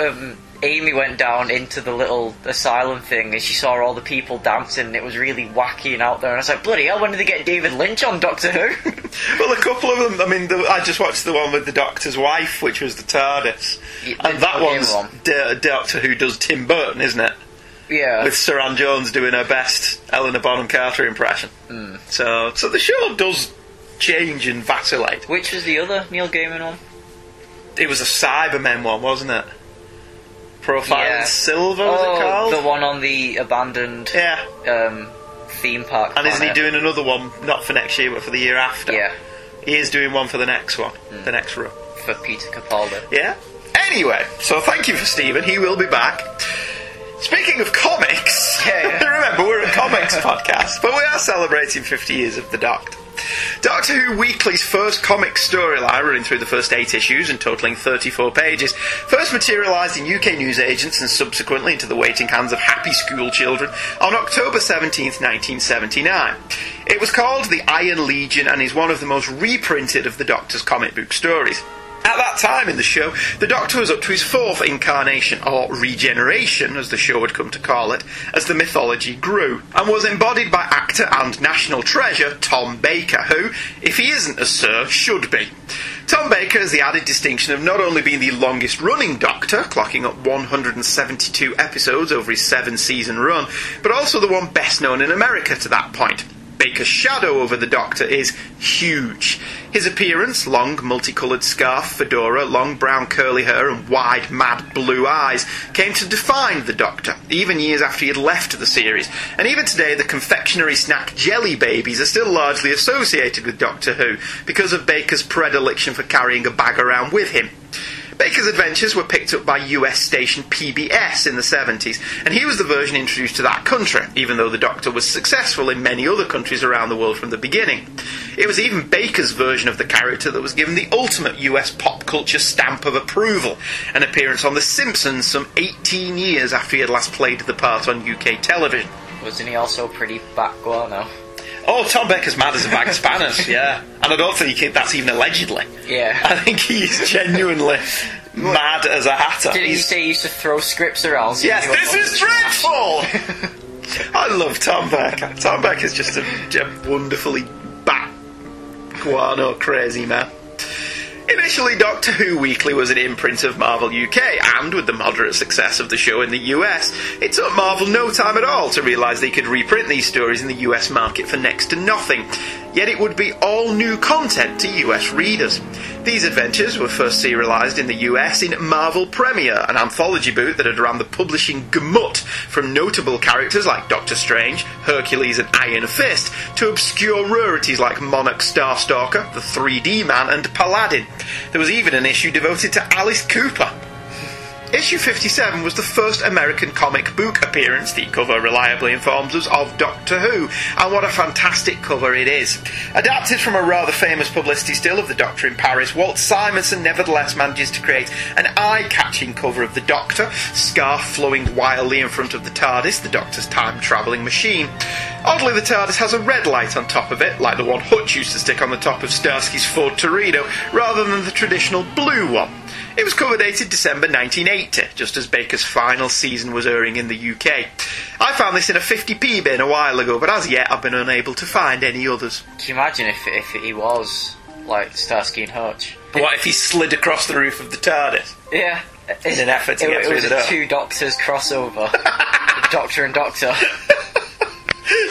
um, Amy went down into the little asylum thing and she saw all the people dancing and it was really wacky and out there. And I was like, bloody hell, when did they get David Lynch on Doctor Who? Well, a couple of them. I mean, the, I just watched the one with the Doctor's wife, which was the TARDIS, Yeah, and that one's one. D- Doctor Who does Tim Burton, isn't it? yeah. With Suranne Jones doing her best Helena Bonham Carter impression. Hmm. So, so the show does change and vacillate. Which was the other Neil Gaiman one? It was a Cybermen one, wasn't it? Profile Yeah. Silver, was it oh, called? the one on the abandoned Yeah. um, theme park. And isn't he planet. doing another one, not for next year, but for the year after? Yeah, He is doing one for the next one, the next run. for Peter Capaldi. Yeah? Anyway, so thank you for Stephen. He will be back. Speaking of comics, Yeah, yeah. remember we're a comics podcast, but we are celebrating 50 years of the Doctor. Doctor Who Weekly's first comic storyline, running through the first eight issues and totaling 34 pages, first materialised in UK newsagents and subsequently into the waiting hands of happy school children on October 17, 1979. It was called The Iron Legion and is one of the most reprinted of the Doctor's comic book stories. At that time in the show, the Doctor was up to his fourth incarnation, or regeneration, as the show had come to call it, as the mythology grew, and was embodied by actor and national treasure Tom Baker, who, if he isn't a Sir, should be. Tom Baker has the added distinction of not only being the longest running Doctor, clocking up 172 episodes over his seven season run, but also the one best known in America to that point. Baker's shadow over the Doctor is huge. His appearance, long multicoloured scarf, fedora, long brown curly hair, and wide, mad blue eyes, came to define the Doctor, even years after he had left the series. And even today, the confectionery snack jelly babies are still largely associated with Doctor Who because of Baker's predilection for carrying a bag around with him. Baker's adventures were picked up by US station PBS in the 70s, and he was the version introduced to that country, even though the Doctor was successful in many other countries around the world from the beginning. It was even Baker's version of the character that was given the ultimate US pop culture stamp of approval, an appearance on The Simpsons some 18 years after he had last played the part on UK television. Wasn't he also pretty back guano? Oh, Tom Baker's mad as a bag of spanners, yeah. And I don't think he- that's even allegedly. Yeah. I think he's genuinely mad as a hatter. Did he He's- say he used to throw scripts around? so Yes, this is dreadful! I love Tom Baker. Tom Baker's just a, a wonderfully bat guano crazy man. Initially, Doctor Who Weekly was an imprint of Marvel UK, and with the moderate success of the show in the US, it took Marvel no time at all to realise they could reprint these stories in the US market for next to nothing. Yet it would be all new content to US readers. These adventures were first serialised in the US in Marvel Premiere, an anthology boot that had ran the publishing gamut from notable characters like Doctor Strange, Hercules, and Iron Fist to obscure rarities like Monarch Starstalker, the 3D Man, and Paladin. There was even an issue devoted to Alice Cooper. Issue 57 was the first American comic book appearance, the cover reliably informs us, of Doctor Who, and what a fantastic cover it is. Adapted from a rather famous publicity still of the Doctor in Paris, Walt Simonson nevertheless manages to create an eye catching cover of the Doctor, scarf flowing wildly in front of the TARDIS, the Doctor's time travelling machine. Oddly, the TARDIS has a red light on top of it, like the one Hutch used to stick on the top of Starsky's Ford Torino, rather than the traditional blue one. It was cover dated December 1980, just as Baker's final season was airing in the UK. I found this in a 50p bin a while ago, but as yet I've been unable to find any others. Can you imagine if if he was like Starsky and Hutch? What if he slid across the roof of the TARDIS? Yeah. In an effort to it, get it was a two doctors crossover. doctor and Doctor.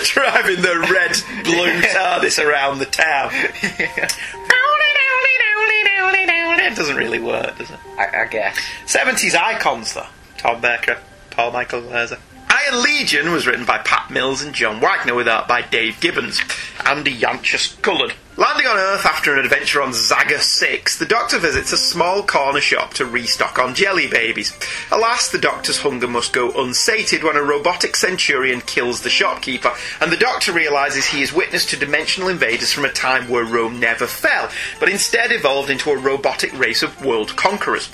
Driving the red blue TARDIS around the town. It doesn't really work, does it? I, I guess. 70s icons, though. Tom Baker, Paul Michael Glaser. Iron Legion was written by Pat Mills and John Wagner with art by Dave Gibbons. Andy Yanchus coloured. Landing on Earth after an adventure on Zaga 6, the Doctor visits a small corner shop to restock on jelly babies. Alas, the Doctor's hunger must go unsated when a robotic centurion kills the shopkeeper, and the Doctor realises he is witness to dimensional invaders from a time where Rome never fell, but instead evolved into a robotic race of world conquerors.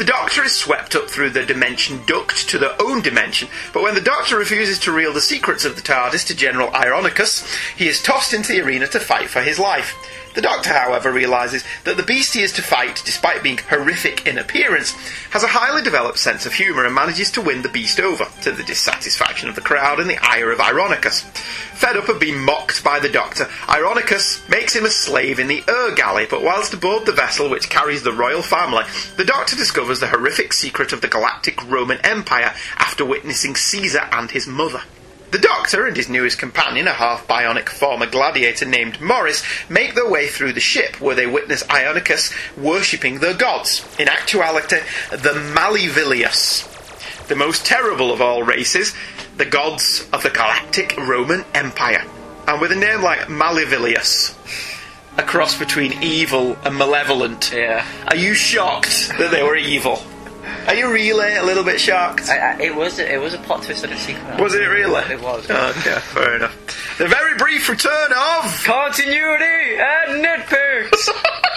The Doctor is swept up through the dimension duct to their own dimension, but when the Doctor refuses to reveal the secrets of the TARDIS to General Ironicus, he is tossed into the arena to fight for his life. The Doctor, however, realises that the beast he is to fight, despite being horrific in appearance, has a highly developed sense of humour and manages to win the beast over, to the dissatisfaction of the crowd and the ire of Ironicus. Fed up of being mocked by the Doctor, Ironicus makes him a slave in the Ur Galley, but whilst aboard the vessel which carries the royal family, the Doctor discovers the horrific secret of the Galactic Roman Empire after witnessing Caesar and his mother. The Doctor and his newest companion, a half bionic former gladiator named Morris, make their way through the ship where they witness Ironicus worshipping their gods. In actuality, the Malevilus, the most terrible of all races, the gods of the Galactic Roman Empire. And with a name like Malevilus, a cross between evil and malevolent, Yeah. are you shocked that they were evil? Are you really a little bit shocked? I, I, it was it was a plot twist didn't see coming. Was it really? It was. Okay, fair enough. The very brief return of. Continuity and nitpicks.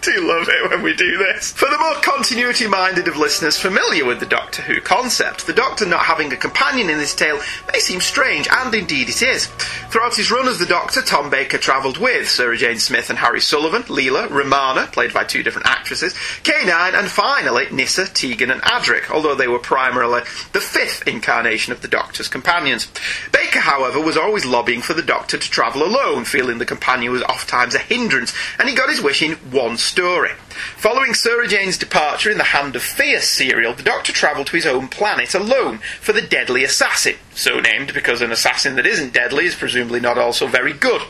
do love it when we do this. For the more continuity minded of listeners familiar with the Doctor Who concept, the Doctor not having a companion in this tale may seem strange, and indeed it is. Throughout his run as the Doctor, Tom Baker travelled with Sarah Jane Smith and Harry Sullivan, Leela, Romana, played by two different actresses, K9, and finally Nyssa, Tegan, and Adric, although they were primarily the fifth incarnation of the Doctor's companions. Baker, however, was always lobbying for the Doctor to travel alone, feeling the companion was oft times a hindrance, and he got his wish in one story. Following Sarah Jane's departure in the Hand of Fear serial, the Doctor travelled to his own planet alone for the Deadly Assassin, so named because an assassin that isn't deadly is presumably not also very good.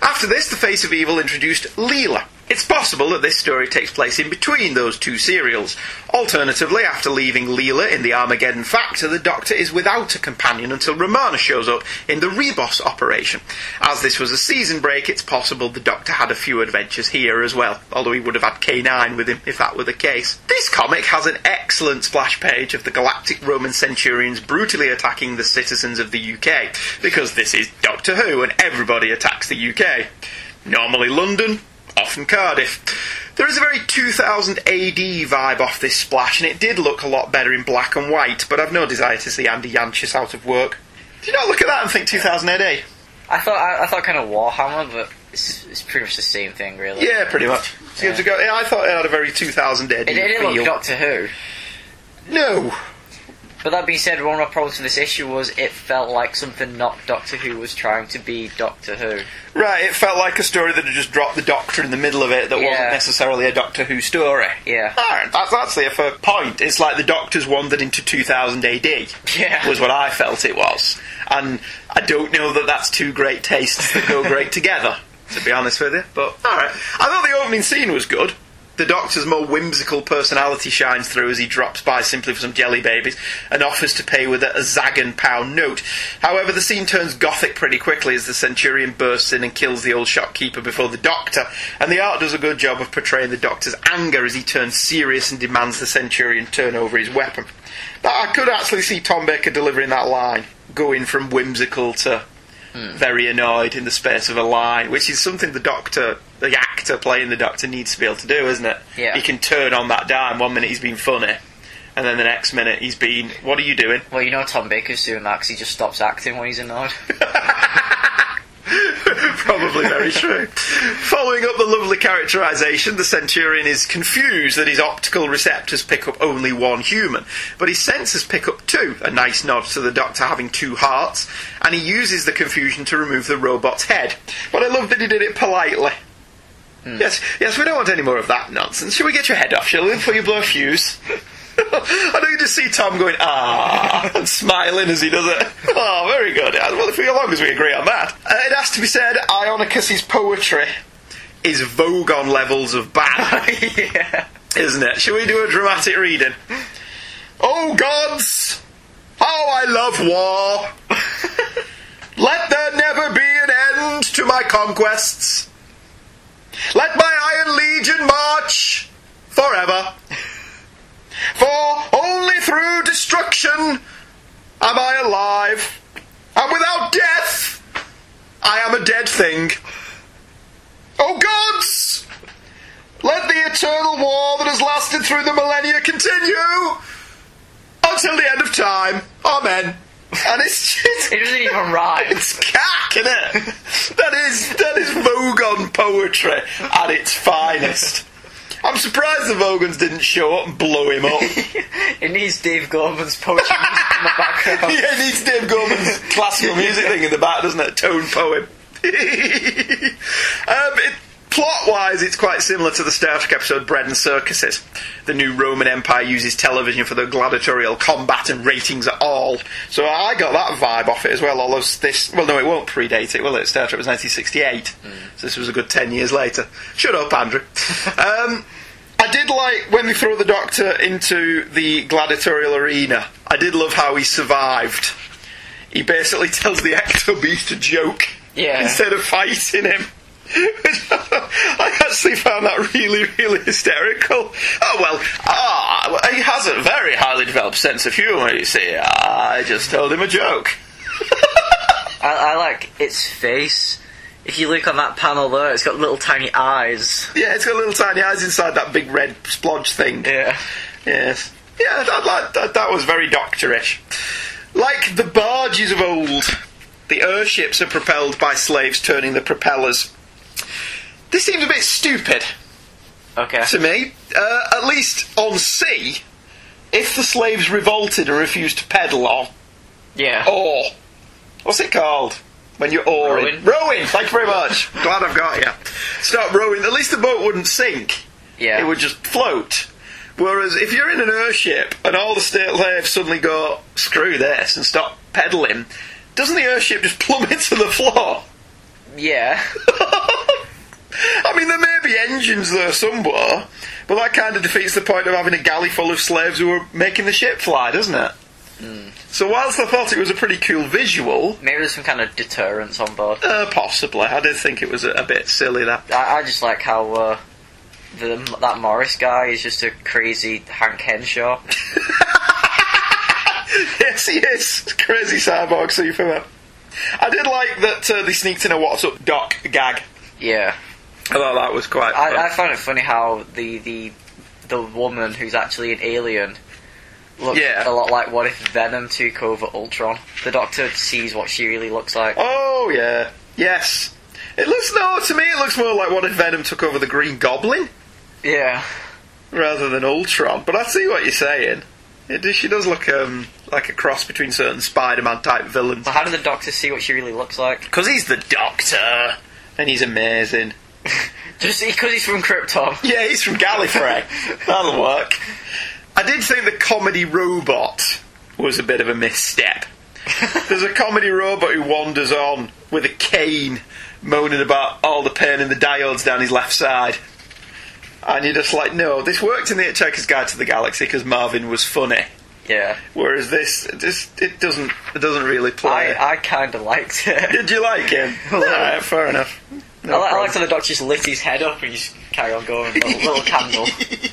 After this, the Face of Evil introduced Leela. It's possible that this story takes place in between those two serials. Alternatively, after leaving Leela in the Armageddon Factor, the Doctor is without a companion until Romana shows up in the Ribos operation. As this was a season break, it's possible the Doctor had a few adventures here as well, although he would have had K9 with him if that were the case. This comic has an excellent splash page of the Galactic Roman Centurions brutally attacking the citizens of the UK, because this is Doctor Who and everybody attacks the UK. Normally London, often Cardiff. There is a very 2000 AD vibe off this splash, and it did look a lot better in black and white, but I've no desire to see Andy Yanchus out of work. Do you not look at that and think 2000 AD? I thought I, I thought kind of Warhammer, but it's, it's pretty much the same thing, really. Yeah, pretty much. Seems to go. Yeah, I thought it had a very 2000 AD It, it didn't look Doctor Who. no. But that being said, one of my problems with this issue was it felt like something not Doctor Who was trying to be Doctor Who. Right, it felt like a story that had just dropped the Doctor in the middle of it that wasn't necessarily a Doctor Who story. Yeah. Alright, that's actually a fair point. It's like the Doctor's wandered into 2000 AD. Yeah. Was what I felt it was. And I don't know that that's two great tastes that go great together, to be honest with you. But, alright. I thought the opening scene was good. The Doctor's more whimsical personality shines through as he drops by simply for some jelly babies and offers to pay with a, a Zagan pound note. However, the scene turns gothic pretty quickly as the Centurion bursts in and kills the old shopkeeper before the Doctor, and the art does a good job of portraying the Doctor's anger as he turns serious and demands the Centurion turn over his weapon. But I could actually see Tom Baker delivering that line, going from whimsical to hmm. very annoyed in the space of a line, which is something the Doctor, the actor playing the Doctor, needs to be able to do, isn't it? Yeah. He can turn on that dime. One minute he's been funny, and then the next minute he's been, "What are you doing?" Well, you know Tom Baker's doing that because he just stops acting when he's annoyed. Probably very true. Following up the lovely characterization, the Centurion is confused that his optical receptors pick up only one human, but his sensors pick up two, a nice nod to the Doctor having two hearts, and he uses the confusion to remove the robot's head. But I love that he did it politely. Yes, yes, we don't want any more of that nonsense. Shall we get your head off, shall we, before you blow a fuse? I know you just see Tom going, ah, and smiling as he does it. Oh, very good. Yeah, Well, for as long as we agree on that. Uh, it has to be said, Ironicus's poetry is Vogon levels of bad, yeah. isn't it? Shall we do a dramatic reading? Oh, gods! How I love war! Let there never be an end to my conquests. Let my Iron Legion march forever. For only through destruction am I alive, and without death I am a dead thing. O gods! Let the eternal war that has lasted through the millennia continue until the end of time. Amen. And it's just, It doesn't even rhyme. it's cack, isn't it? That is that is Vogon poetry at its finest. I'm surprised the Vogons didn't show up and blow him up. It needs Dave Gorman's poetry in the background. yeah, it needs Dave Gorman's classical music thing in the back, doesn't it? Tone poem. um, it, plot-wise, it's quite similar to the Star Trek episode Bread and Circuses. The new Roman Empire uses television for the gladiatorial combat and ratings at all. So I got that vibe off it as well. Although this, well, no, it won't predate it, will it? Star Trek was 1968, so this was a good ten years later. Shut up, Andrew. um, I did like when they throw the Doctor into the gladiatorial arena. I did love how he survived. He basically tells the Ecto Beast a joke Yeah. instead of fighting him. I actually found that really, really hysterical. Oh well, ah, he has a very highly developed sense of humour. You see, I just told him a joke. I, I like its face. If you look on that panel there, it's got little tiny eyes. Yeah, it's got little tiny eyes inside that big red splodge thing. Yeah. Yes. Yeah, that, that, that, that was very doctorish. Like the barges of old, the airships are propelled by slaves turning the propellers. This seems a bit stupid Okay. to me. Uh, at least on sea, if the slaves revolted and refused to pedal or Yeah. oar, what's it called? When you're oaring. Rowing. Rowing, thank you very much. Glad I've got you. Stop rowing. At least the boat wouldn't sink. Yeah. It would just float. Whereas if you're in an airship and all the state slaves suddenly go, screw this, and stop pedalling, doesn't the airship just plummet to the floor? Yeah. I mean, there may be engines there somewhere, but that kind of defeats the point of having a galley full of slaves who are making the ship fly, doesn't it? So, whilst I thought it was a pretty cool visual, Maybe there's some kind of deterrence on board. uh, possibly, I did think it was a, a bit silly that. I, I just like how uh, the, that Morris guy is just a crazy Hank Henshaw. yes, he is. Crazy cyborg Superman. I did like that uh, they sneaked in a What's Up Doc gag. Yeah. I thought that was quite. I, I found it funny how the, the the woman who's actually an alien looks Yeah. a lot like what if Venom took over Ultron. The Doctor sees what she really looks like. Oh yeah, yes. It looks no to me. It looks more like what if Venom took over the Green Goblin Yeah. rather than Ultron. But I see what you're saying. It, does- she does look um, like a cross between certain Spider-Man type villains. But how did the Doctor see what she really looks like? Because he's the Doctor, and he's amazing. Just because he's from Krypton. Yeah, he's from Gallifrey. That'll work. I did think the comedy robot was a bit of a misstep. There's a comedy robot who wanders on with a cane, moaning about all the pain in the diodes down his left side. And you're just like, no, this worked in the Hitchhiker's Guide to the Galaxy because Marvin was funny. Yeah. Whereas this, just it doesn't, it doesn't really play. I, I kind of liked it. Did you like him? Alright, fair enough. No I, like, I liked how the Doctor just lit his head up and just carry on going little, little candle.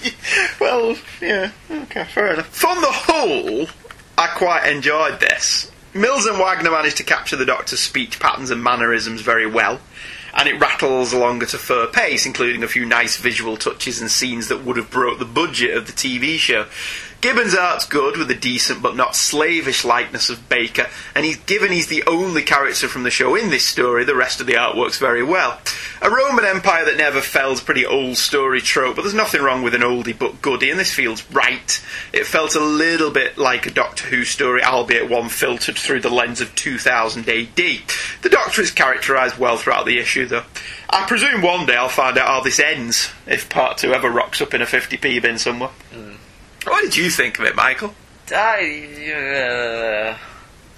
well, yeah, okay, fair enough. From the whole, I quite enjoyed this. Mills and Wagner managed to capture the Doctor's speech patterns and mannerisms very well, and it rattles along at a fair pace, including a few nice visual touches and scenes that would have broke the budget of the TV show. Gibbons' art's good, with a decent but not slavish likeness of Baker, and he's given he's the only character from the show in this story, the rest of the art works very well. A Roman Empire that never fell is a pretty old story trope, but there's nothing wrong with an oldie but goodie, and this feels right. It felt a little bit like a Doctor Who story, albeit one filtered through the lens of 2000 AD. The Doctor is characterised well throughout the issue, though. I presume one day I'll find out how this ends, if part two ever rocks up in a 50p bin somewhere. Hmm. What did you think of it, Michael? I, uh,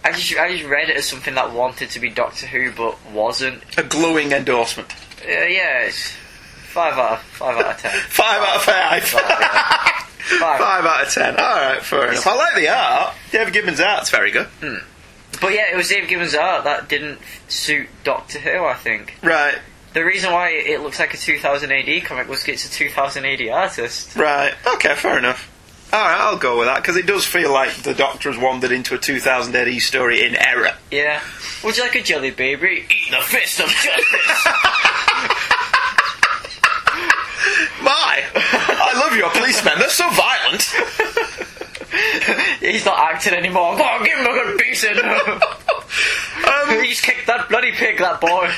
I just I just read it as something that wanted to be Doctor Who but wasn't. A glowing endorsement. Uh, yeah, it's five out of five out of ten. Five out of five. Five, Five. Five out of ten. Alright, fair enough. I like the art. David Gibbons' art's very good. But yeah, it was Dave Gibbons' art that didn't suit Doctor Who. I think Right, the reason why it looks like a 2000 AD comic was it's a 2000 AD artist. right. Okay, fair enough all right, I'll go with that because it does feel like the Doctor has wandered into a 2000 E story in error. Yeah. Would you like a jelly baby? Eat the fist of justice. My, I love your policemen. They're so violent. He's not acting anymore. Go on, give him a good beating. um, He's kicked that bloody pig, that boy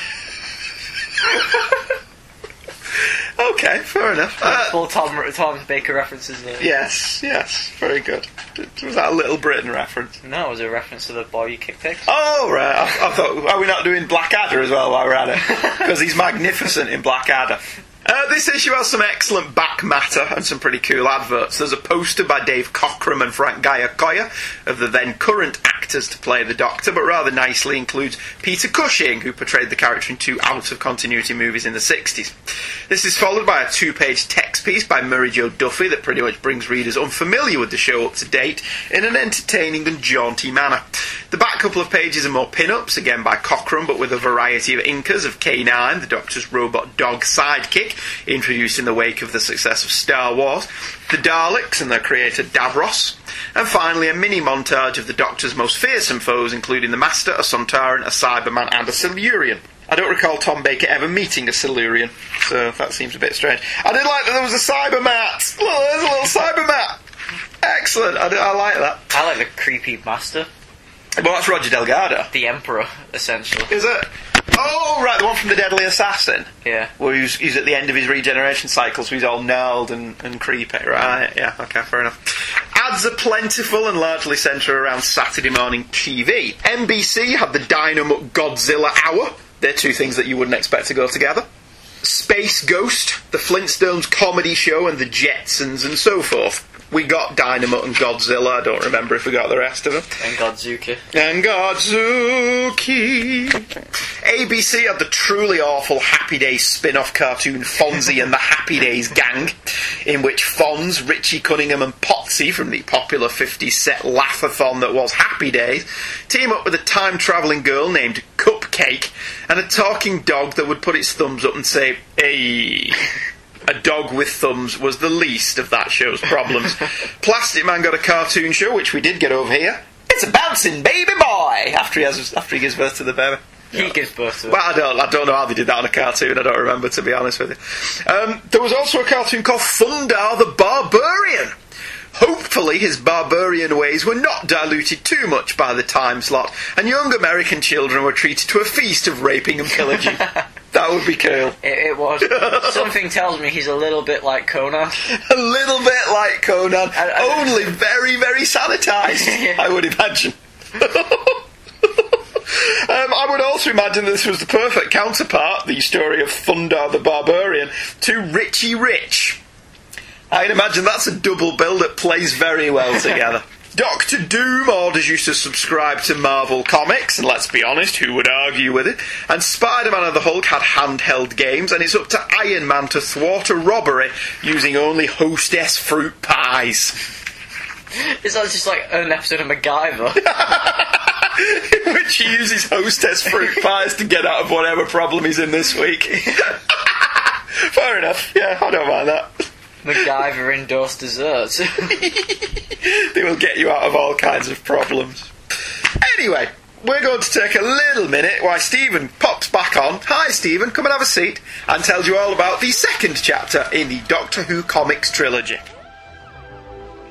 okay, fair enough. Uh, Full Tom, Tom Baker references there. yes, yes, very good. Was that a Little Britain reference? No, it was a reference to the boy you kicked pigs. Oh, right. I, I thought, are we not doing Blackadder as well while we're at it? Because he's magnificent in Blackadder. Uh, this issue has some excellent back matter and some pretty cool adverts. There's a poster by Dave Cockrum and Frank Giacoia of the then current actors to play the Doctor, but rather nicely includes Peter Cushing, who portrayed the character in two out of continuity movies in the 60s. This is followed by a two page text piece by Mary Jo Duffy that pretty much brings readers unfamiliar with the show up to date in an entertaining and jaunty manner. The back couple of pages are more pin ups, again by Cockrum, but with a variety of inkers of K9, the Doctor's robot dog sidekick, introduced in the wake of the success of Star Wars, the Daleks and their creator Davros, and finally a mini montage of the Doctor's most fearsome foes, including the Master, a Sontaran, a Cyberman, and a Silurian. I don't recall Tom Baker ever meeting a Silurian, so that seems a bit strange. I did like that there was a Cybermat! Look, there's a little Cybermat! Excellent, I, I like that. I like the creepy master. Well, that's Roger Delgado. The Emperor, essentially. Is it? Oh, right, the one from the Deadly Assassin. Yeah. Where he's, he's at the end of his regeneration cycle, so he's all gnarled and, and creepy. Right, yeah, okay, fair enough. Ads are plentiful and largely centre around Saturday morning TV. NBC have the Dynomutt Godzilla Hour. They're two things that you wouldn't expect to go together. Space Ghost, the Flintstones comedy show, and the Jetsons, and so forth. We got Dynamite and Godzilla. I don't remember if we got the rest of them. And Godzuki. And Godzuki. ABC had the truly awful Happy Days spin off cartoon Fonzie and the Happy Days Gang, in which Fonz, Richie Cunningham, and Potsy from the popular 50s set Laughathon that was Happy Days team up with a time travelling girl named Cupcake and a talking dog that would put its thumbs up and say, Hey. A dog with thumbs was the least of that show's problems. Plastic Man got a cartoon show, which we did get over here. It's a bouncing baby boy after he has after he gives birth to the baby. He gives birth to. Well, I don't, I don't know how they did that on a cartoon. I don't remember, to be honest with you. Um, there was also a cartoon called Thundarr the Barbarian. Hopefully, his barbarian ways were not diluted too much by the time slot, and young American children were treated to a feast of raping and pillaging. that would be cool. It, it was. Something tells me he's a little bit like Conan. A little bit like Conan, I- I- only very, very sanitised, Yeah. I would imagine. Um, I would also imagine this was the perfect counterpart, the story of Thundarr the Barbarian, to Richie Rich. I'd imagine that's a double bill that plays very well together. Doctor Doom orders you to subscribe to Marvel Comics, and let's be honest, who would argue with it? And Spider Man and the Hulk had handheld games, and it's up to Iron Man to thwart a robbery using only hostess fruit pies. It's not just like an episode of MacGyver. in which he uses hostess fruit pies to get out of whatever problem he's in this week. Fair enough. Yeah, I don't mind that. MacGyver endorsed desserts. They will get you out of all kinds of problems. Anyway, we're going to take a little minute while Stephen pops back on. Hi, Stephen, come and have a seat, and tells you all about the second chapter in the Doctor Who comics trilogy.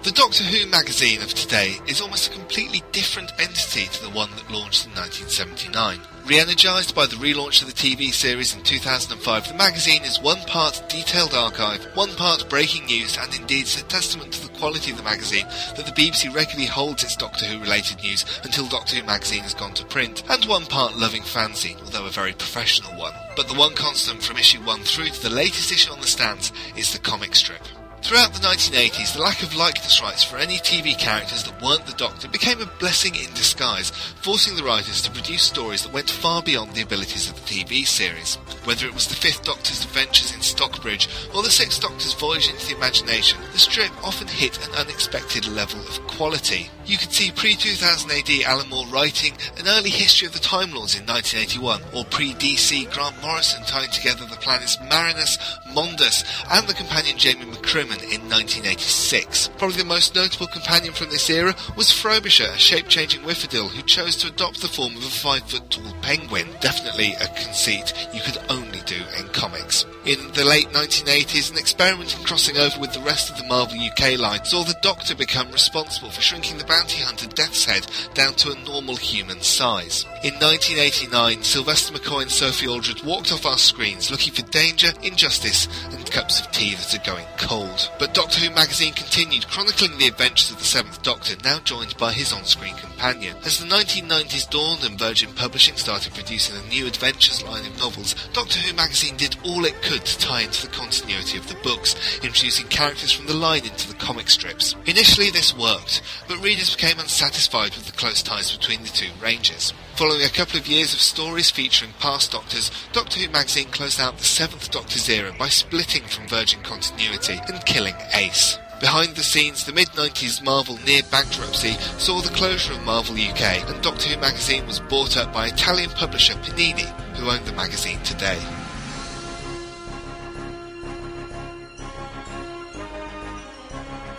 The Doctor Who magazine of today is almost a completely different entity to the one that launched in 1979. Re-energised by the relaunch of the TV series in 2005, the magazine is one part detailed archive, one part breaking news, and indeed it's a testament to the quality of the magazine that the BBC regularly holds its Doctor Who related news until Doctor Who magazine has gone to print, and one part loving fanzine, although a very professional one. But the one constant from issue 1 through to the latest issue on the stands is the comic strip. Throughout the 1980s, the lack of likeness rights for any TV characters that weren't the Doctor became a blessing in disguise, forcing the writers to produce stories that went far beyond the abilities of the TV series. Whether it was the Fifth Doctor's adventures in Stockbridge or the Sixth Doctor's voyage into the imagination, the strip often hit an unexpected level of quality. You could see pre-2000 AD Alan Moore writing an early history of the Time Lords in 1981, or pre-DC Grant Morrison tying together the planets Marinus, Mondas, and the companion Jamie McCrimmon in 1986. Probably the most notable companion from this era was Frobisher, a shape-changing Whifferdill who chose to adopt the form of a five-foot-tall penguin. Definitely a conceit you could only do in comics. In the late 1980s, an experiment in crossing over with the rest of the Marvel UK line saw the Doctor become responsible for shrinking the bounty hunter Death's Head down to a normal human size. In 1989, Sylvester McCoy and Sophie Aldred walked off our screens looking for danger, injustice, and cups of tea that are going cold. But Doctor Who magazine continued chronicling the adventures of the Seventh Doctor, now joined by his on-screen companion. As the 1990s dawned and Virgin Publishing started producing a new adventures line of novels, Doctor Who magazine did all it could to tie into the continuity of the books, introducing characters from the line into the comic strips. Initially this worked, but readers became unsatisfied with the close ties between the two ranges. Following a couple of years of stories featuring past Doctors, Doctor Who magazine closed out the Seventh Doctor's era by splitting from Virgin continuity and killing Ace. Behind the scenes, the mid-90s Marvel near bankruptcy saw the closure of Marvel UK, and Doctor Who magazine was bought up by Italian publisher Panini, who own the magazine today.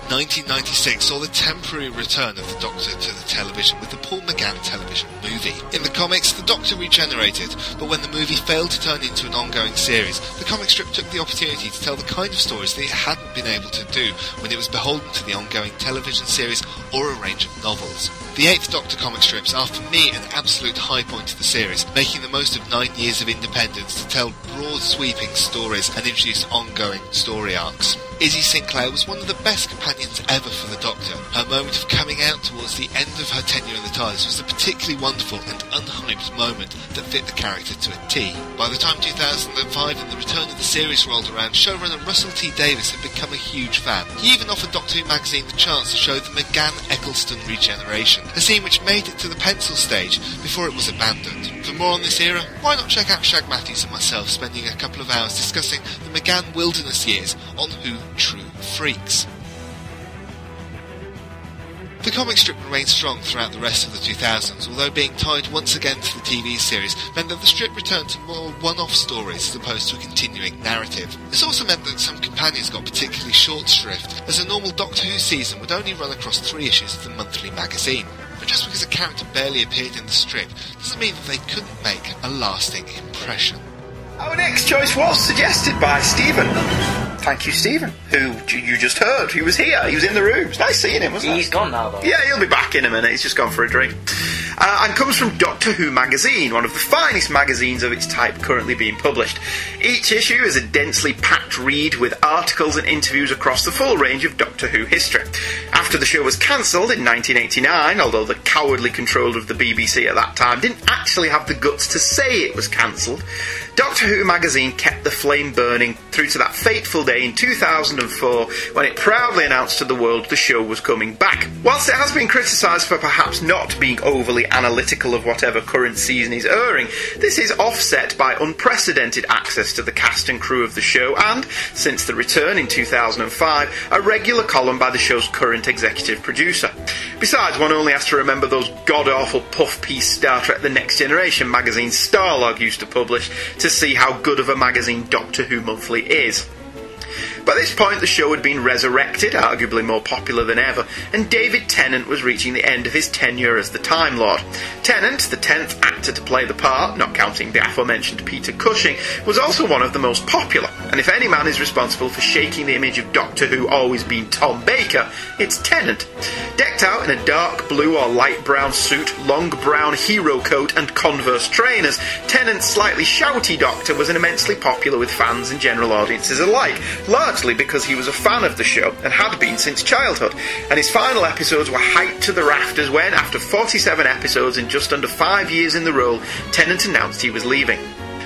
1996 saw the temporary return of the Doctor to the television with the Paul McGann television movie. In the comics, the Doctor regenerated, but when the movie failed to turn into an ongoing series, the comic strip took the opportunity to tell the kind of stories that it hadn't been able to do when it was beholden to the ongoing television series or a range of novels. The Eighth Doctor comic strips are for me an absolute high point of the series, making the most of nine years of independence to tell broad sweeping stories and introduce ongoing story arcs. Izzy Sinclair was one of the best companions ever for the Doctor. Her moment of coming out towards the end of her tenure in the TARDIS was a particularly wonderful and unhyped moment that fit the character to a T. By the time 2005 and the return of the series rolled around, showrunner Russell T Davies had become a huge fan. He even offered Doctor Who magazine the chance to show the McGann Eccleston regeneration, a scene which made it to the pencil stage before it was abandoned. For more on this era, why not check out Shag Matthews and myself spending a couple of hours discussing the McGann wilderness years on Who True Freaks. The comic strip remained strong throughout the rest of the 2000s, although being tied once again to the TV series meant that the strip returned to more one-off stories as opposed to a continuing narrative. This also meant that some companions got particularly short shrift, as a normal Doctor Who season would only run across three issues of the monthly magazine. But just because a character barely appeared in the strip doesn't mean that they couldn't make a lasting impression. Our next choice was suggested by Stephen. Thank you, Stephen, who you just heard. He was here. He was in the room. It's nice seeing him, wasn't it? He's gone now, though. Yeah, he'll be back in a minute. He's just gone for a drink. Uh, and comes from Doctor Who magazine, one of the finest magazines of its type currently being published. Each issue is a densely packed read with articles and interviews across the full range of Doctor Who history. After the show was cancelled in 1989, although the cowardly control of the BBC at that time didn't actually have the guts to say it was cancelled, Doctor Magazine kept the flame burning through to that fateful day in 2004 when it proudly announced to the world the show was coming back. Whilst it has been criticised for perhaps not being overly analytical of whatever current season is airing, this is offset by unprecedented access to the cast and crew of the show and, since the return in 2005, a regular column by the show's current executive producer. Besides, one only has to remember those god awful puff piece Star Trek The Next Generation magazine Starlog used to publish to see how good of a magazine Doctor Who Monthly is. By this point, the show had been resurrected, arguably more popular than ever, and David Tennant was reaching the end of his tenure as the Time Lord. Tennant, the tenth actor to play the part, not counting the aforementioned Peter Cushing, was also one of the most popular, and if any man is responsible for shaking the image of Doctor Who always being Tom Baker, it's Tennant. Decked out in a dark blue or light brown suit, long brown hero coat, and Converse trainers, Tennant's slightly shouty Doctor was an immensely popular with fans and general audiences alike, largely because he was a fan of the show and had been since childhood. And his final episodes were hyped to the rafters when, after 47 episodes and just under five years in the role, Tennant announced he was leaving.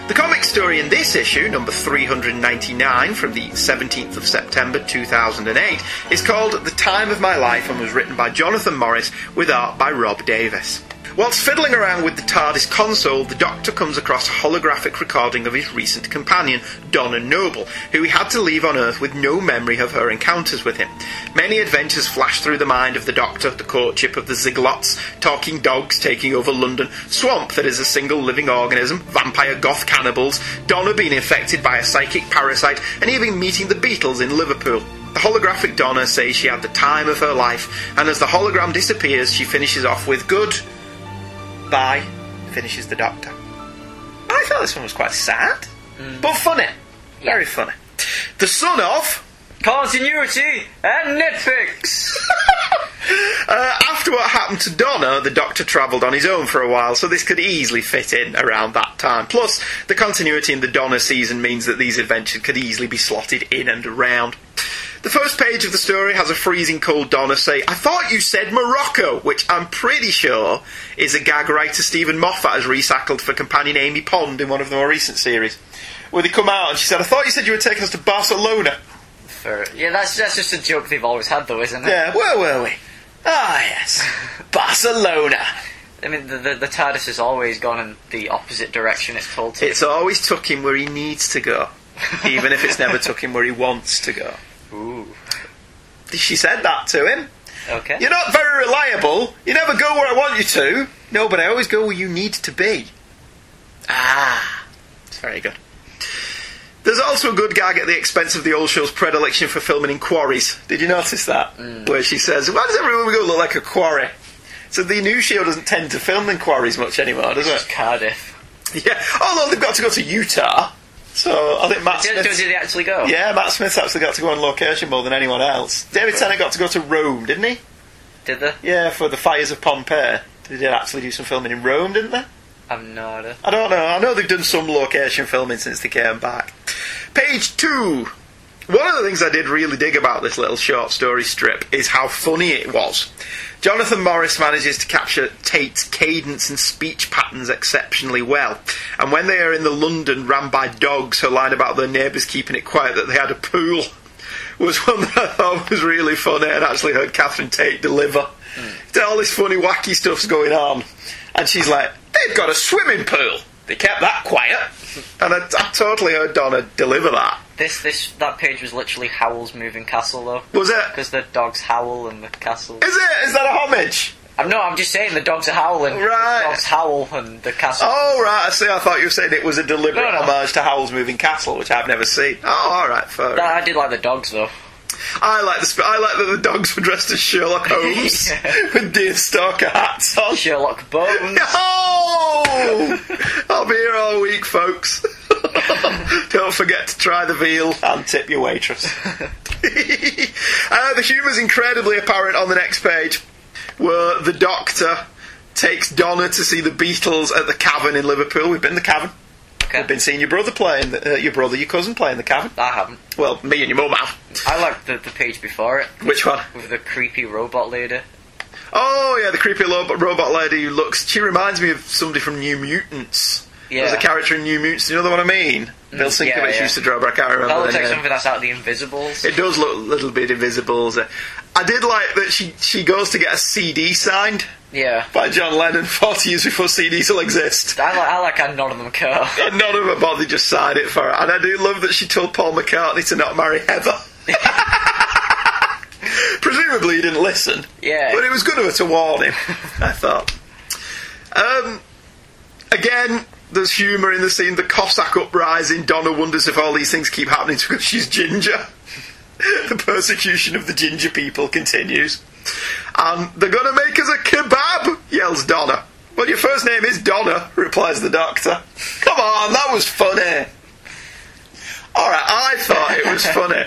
The comic story in this issue, number 399 from the 17th of September 2008, is called The Time of My Life and was written by Jonathan Morris with art by Rob Davis. Whilst fiddling around with the TARDIS console, the Doctor comes across a holographic recording of his recent companion, Donna Noble, who he had to leave on Earth with no memory of her encounters with him. Many adventures flash through the mind of the Doctor, the courtship of the Ziglots, talking dogs taking over London, swamp that is a single living organism, vampire goth cannibals, Donna being infected by a psychic parasite, and even meeting the Beatles in Liverpool. The holographic Donna says she had the time of her life, and as the hologram disappears, she finishes off with good bye, finishes the Doctor. I thought this one was quite sad, but funny. Very funny. The son of. Continuity and nitpicks. Uh, after what happened to Donna, the Doctor travelled on his own for a while, so this could easily fit in around that time. Plus, the continuity in the Donna season means that these adventures could easily be slotted in and around. The first page of the story has a freezing cold Donna say, I thought you said Morocco, which I'm pretty sure is a gag writer Steven Moffat has recycled for companion Amy Pond in one of the more recent series. Where they come out and she said, I thought you said you were taking us to Barcelona. Yeah, that's that's just a joke they've always had, though, isn't it? Yeah, where were we? Ah, yes. Barcelona. I mean, the, the the TARDIS has always gone in the opposite direction it's told to. It's always took him where he needs to go, even if it's never took him where he wants to go. She said that to him. Okay. You're not very reliable. You never go where I want you to. No, but I always go where you need to be. Ah. It's very good. There's also a good gag at the expense of the old show's predilection for filming in quarries. Did you notice that? Where she says, Why does everyone we go look like a quarry? So the new show doesn't tend to film in quarries much anymore, does It's it? Cardiff. Yeah. Although they've got to go to Utah. So I think Matt Do, Smith. do they actually go? Yeah, Matt Smith actually got to go on location more than anyone else. David Tennant got to go to Rome, didn't he? Did they? Yeah, for the fires of Pompeii. They did actually do some filming in Rome, didn't they? I've no idea. I don't know. I know they've done some location filming since they came back. Page two. One of the things I did really dig about this little short story strip is how funny it was. Jonathan Morris manages to capture Tate's cadence and speech patterns exceptionally well. And when they are in the London ran by dogs, her line about their neighbours keeping it quiet that they had a pool was one that I thought was really funny and actually heard Catherine Tate deliver. Hmm. All this funny, wacky stuff's going on. And she's like, they've got a swimming pool. They kept that quiet. And I, I totally heard Donna deliver that. This this that page was literally Howl's moving castle though, Was it? because the dogs howl and the castle. Is it? Is that a homage? I'm no, I'm just saying the dogs are howling. Right. The dogs howl and the castle. Oh, right, I see. I thought you were saying it was a deliberate No, no. homage to Howl's Moving Castle, which I've never seen. Oh, alright, fair. I I did like the dogs though. I like the sp- I like that the dogs were dressed as Sherlock Holmes with deerstalker hats on. Sherlock Bones. Oh! I'll be here all week, folks. Don't forget to try the veal and tip your waitress. uh, the humour's incredibly apparent on the next page, where the doctor takes Donna to see the Beatles at the Cavern in Liverpool. We've been in the Cavern. Okay. We've been seeing your brother playing, the, uh, your brother, your cousin playing the Cavern. I haven't. Well, me and your mum have. I liked the, the page before it Which one? with the creepy robot lady. Oh yeah, the creepy robot lady who looks. She reminds me of somebody from New Mutants. There's a character in New Mutants. Do you know the one I mean? Bill Sienkiewicz yeah, yeah. used to draw, but I can't remember. That looks the like name. something that's out of the Invisibles. It does look a little bit invisible. I did like that she she goes to get a CD signed yeah. by John Lennon 40 years before CDs will exist. I like, I like how none of them care. And none of them bothered just signed it for her. And I do love that she told Paul McCartney to not marry Heather. Presumably he didn't listen. Yeah. But it was good of her to warn him, I thought. Um, again, there's humour in the scene. The Cossack uprising. Donna wonders if all these things keep happening because she's ginger. the persecution of the ginger people continues. And they're going to make us a kebab, yells Donna. Well, your first name is Donna, replies the doctor. Come on, that was funny. Alright, I thought it was funny.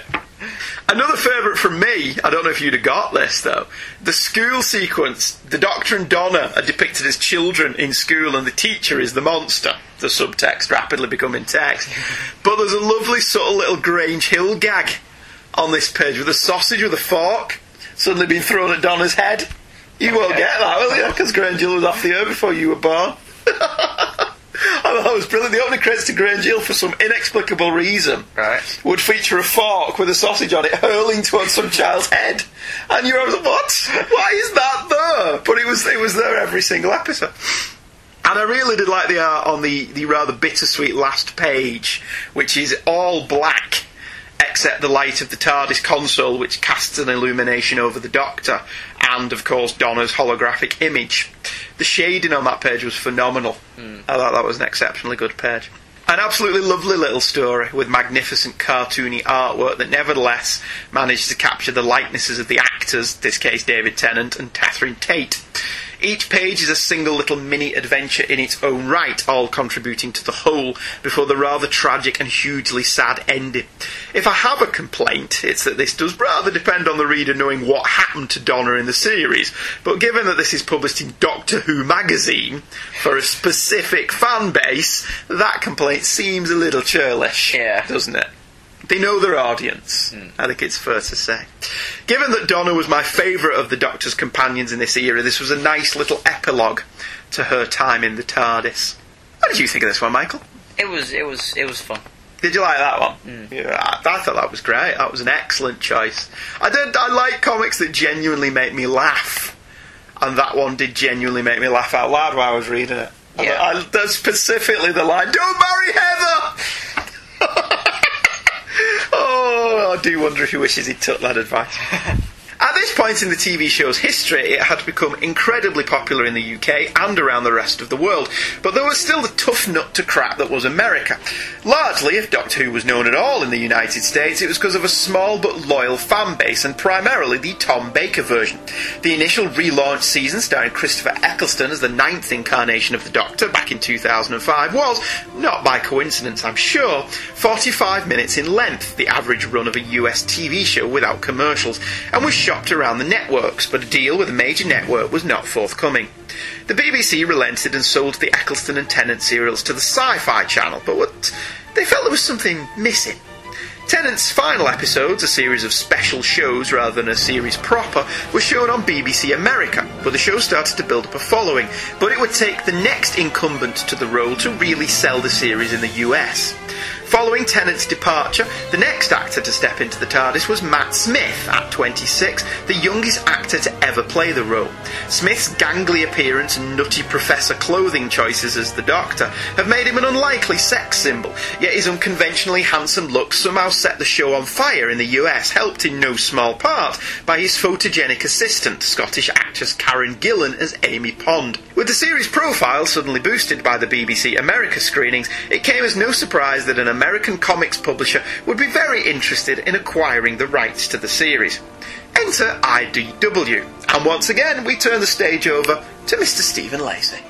Another favourite from me, I don't know if you'd have got this though. The school sequence, the Doctor and Donna are depicted as children in school and the teacher is the monster. The subtext rapidly becoming text. But there's a lovely subtle little Grange Hill gag on this page with a sausage with a fork suddenly being thrown at Donna's head. You won't get that, will you? Because Grange Hill was off the air before you were born. I thought that was brilliant. The opening credits to Grange Hill, for some inexplicable reason, Right. would feature a fork with a sausage on it hurling towards some child's head. And you're like, what? Why is that there? But it was it was there every single episode. And I really did like the art on the, the rather bittersweet last page, which is all black except the light of the TARDIS console, which casts an illumination over the Doctor, and of course Donna's holographic image. The shading on that page was phenomenal. Hmm. I thought that was an exceptionally good page. An absolutely lovely little story with magnificent cartoony artwork that nevertheless managed to capture the likenesses of the actors, this case David Tennant and Catherine Tate. Each page is a single little mini adventure in its own right, all contributing to the whole before the rather tragic and hugely sad ending. If I have a complaint, it's that this does rather depend on the reader knowing what happened to Donna in the series, but given that this is published in Doctor Who magazine for a specific fan base, that complaint seems a little churlish, Yeah. doesn't it? They know their audience. Hmm. I think it's fair to say. Given that Donna was my favourite of the Doctor's companions in this era, this was a nice little epilogue to her time in the TARDIS. What did you think of this one, Michael? It was it was it was fun. Did you like that one? Hmm. Yeah, I, I thought that was great. That was an excellent choice. I did. I like comics that genuinely make me laugh, and that one did genuinely make me laugh out loud while I was reading it. Yeah. I, that's specifically the line, "Don't marry Heather." Oh, I do wonder if he wishes he took that advice. This point in the TV show's history, it had become incredibly popular in the UK and around the rest of the world, but there was still the tough nut to crack that was America. Largely, if Doctor Who was known at all in the United States, it was because of a small but loyal fan base, and primarily the Tom Baker version. The initial relaunch season, starring Christopher Eccleston as the ninth incarnation of the Doctor back in 2005, was, not by coincidence I'm sure, 45 minutes in length, the average run of a US TV show without commercials, and was shopped around the networks, but a deal with a major network was not forthcoming. The BBC relented and sold the Eccleston and Tennant serials to the Sci Fi Channel, but what, they felt there was something missing. Tennant's final episodes, a series of special shows rather than a series proper, were shown on BBC America, but the show started to build up a following, but it would take the next incumbent to the role to really sell the series in the US. Following Tennant's departure, the next actor to step into the TARDIS was Matt Smith, at 26, the youngest actor to ever play the role. Smith's gangly appearance and nutty professor clothing choices as the Doctor have made him an unlikely sex symbol, yet his unconventionally handsome looks somehow set the show on fire in the US, helped in no small part by his photogenic assistant, Scottish actress Karen Gillan as Amy Pond. With the series profile suddenly boosted by the BBC America screenings, it came as no surprise that an American comics publisher would be very interested in acquiring the rights to the series. Enter IDW, and once again we turn the stage over to Mr. Stephen Lacey.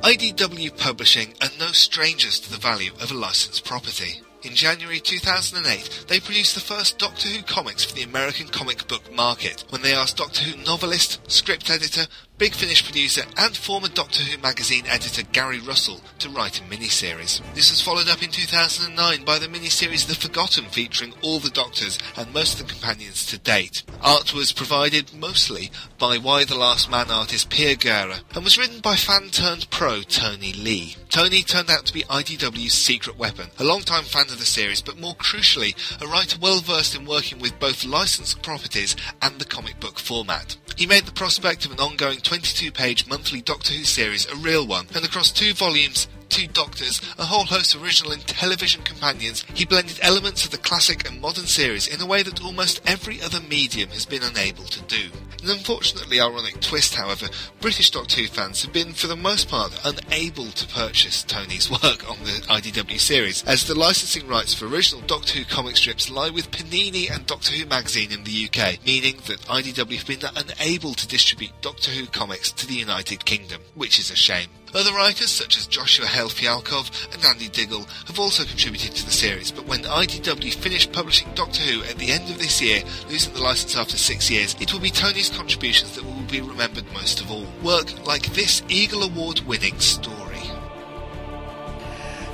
IDW Publishing are no strangers to the value of a licensed property. In January 2008, they produced the first Doctor Who comics for the American comic book market when they asked Doctor Who novelist, script editor, Big Finish producer, and former Doctor Who magazine editor Gary Russell to write a miniseries. This was followed up in 2009 by the miniseries The Forgotten featuring all the Doctors and most of the companions to date. Art was provided mostly by Why the Last Man artist Pia Guerra and was written by fan turned pro Tony Lee. Tony turned out to be IDW's secret weapon, a long-time fan of the series, but more crucially, a writer well versed in working with both licensed properties and the comic book format. He made the prospect of an ongoing 22 page monthly Doctor Who series a real one, and across two volumes, two Doctors, a whole host of original and television companions, he blended elements of the classic and modern series in a way that almost every other medium has been unable to do. An unfortunately ironic twist, however, British Doctor Who fans have been, for the most part, unable to purchase Tony's work on the IDW series, as the licensing rights for original Doctor Who comic strips lie with Panini and Doctor Who magazine in the UK, meaning that IDW have been unable to distribute Doctor Who comics to the United Kingdom, which is a shame. Other writers such as Joshua Hale Fialkov and Andy Diggle have also contributed to the series, but when IDW finished publishing Doctor Who at the end of this year, losing the license after six years, it will be Tony's contributions that will be remembered most of all. Work like this Eagle Award winning story.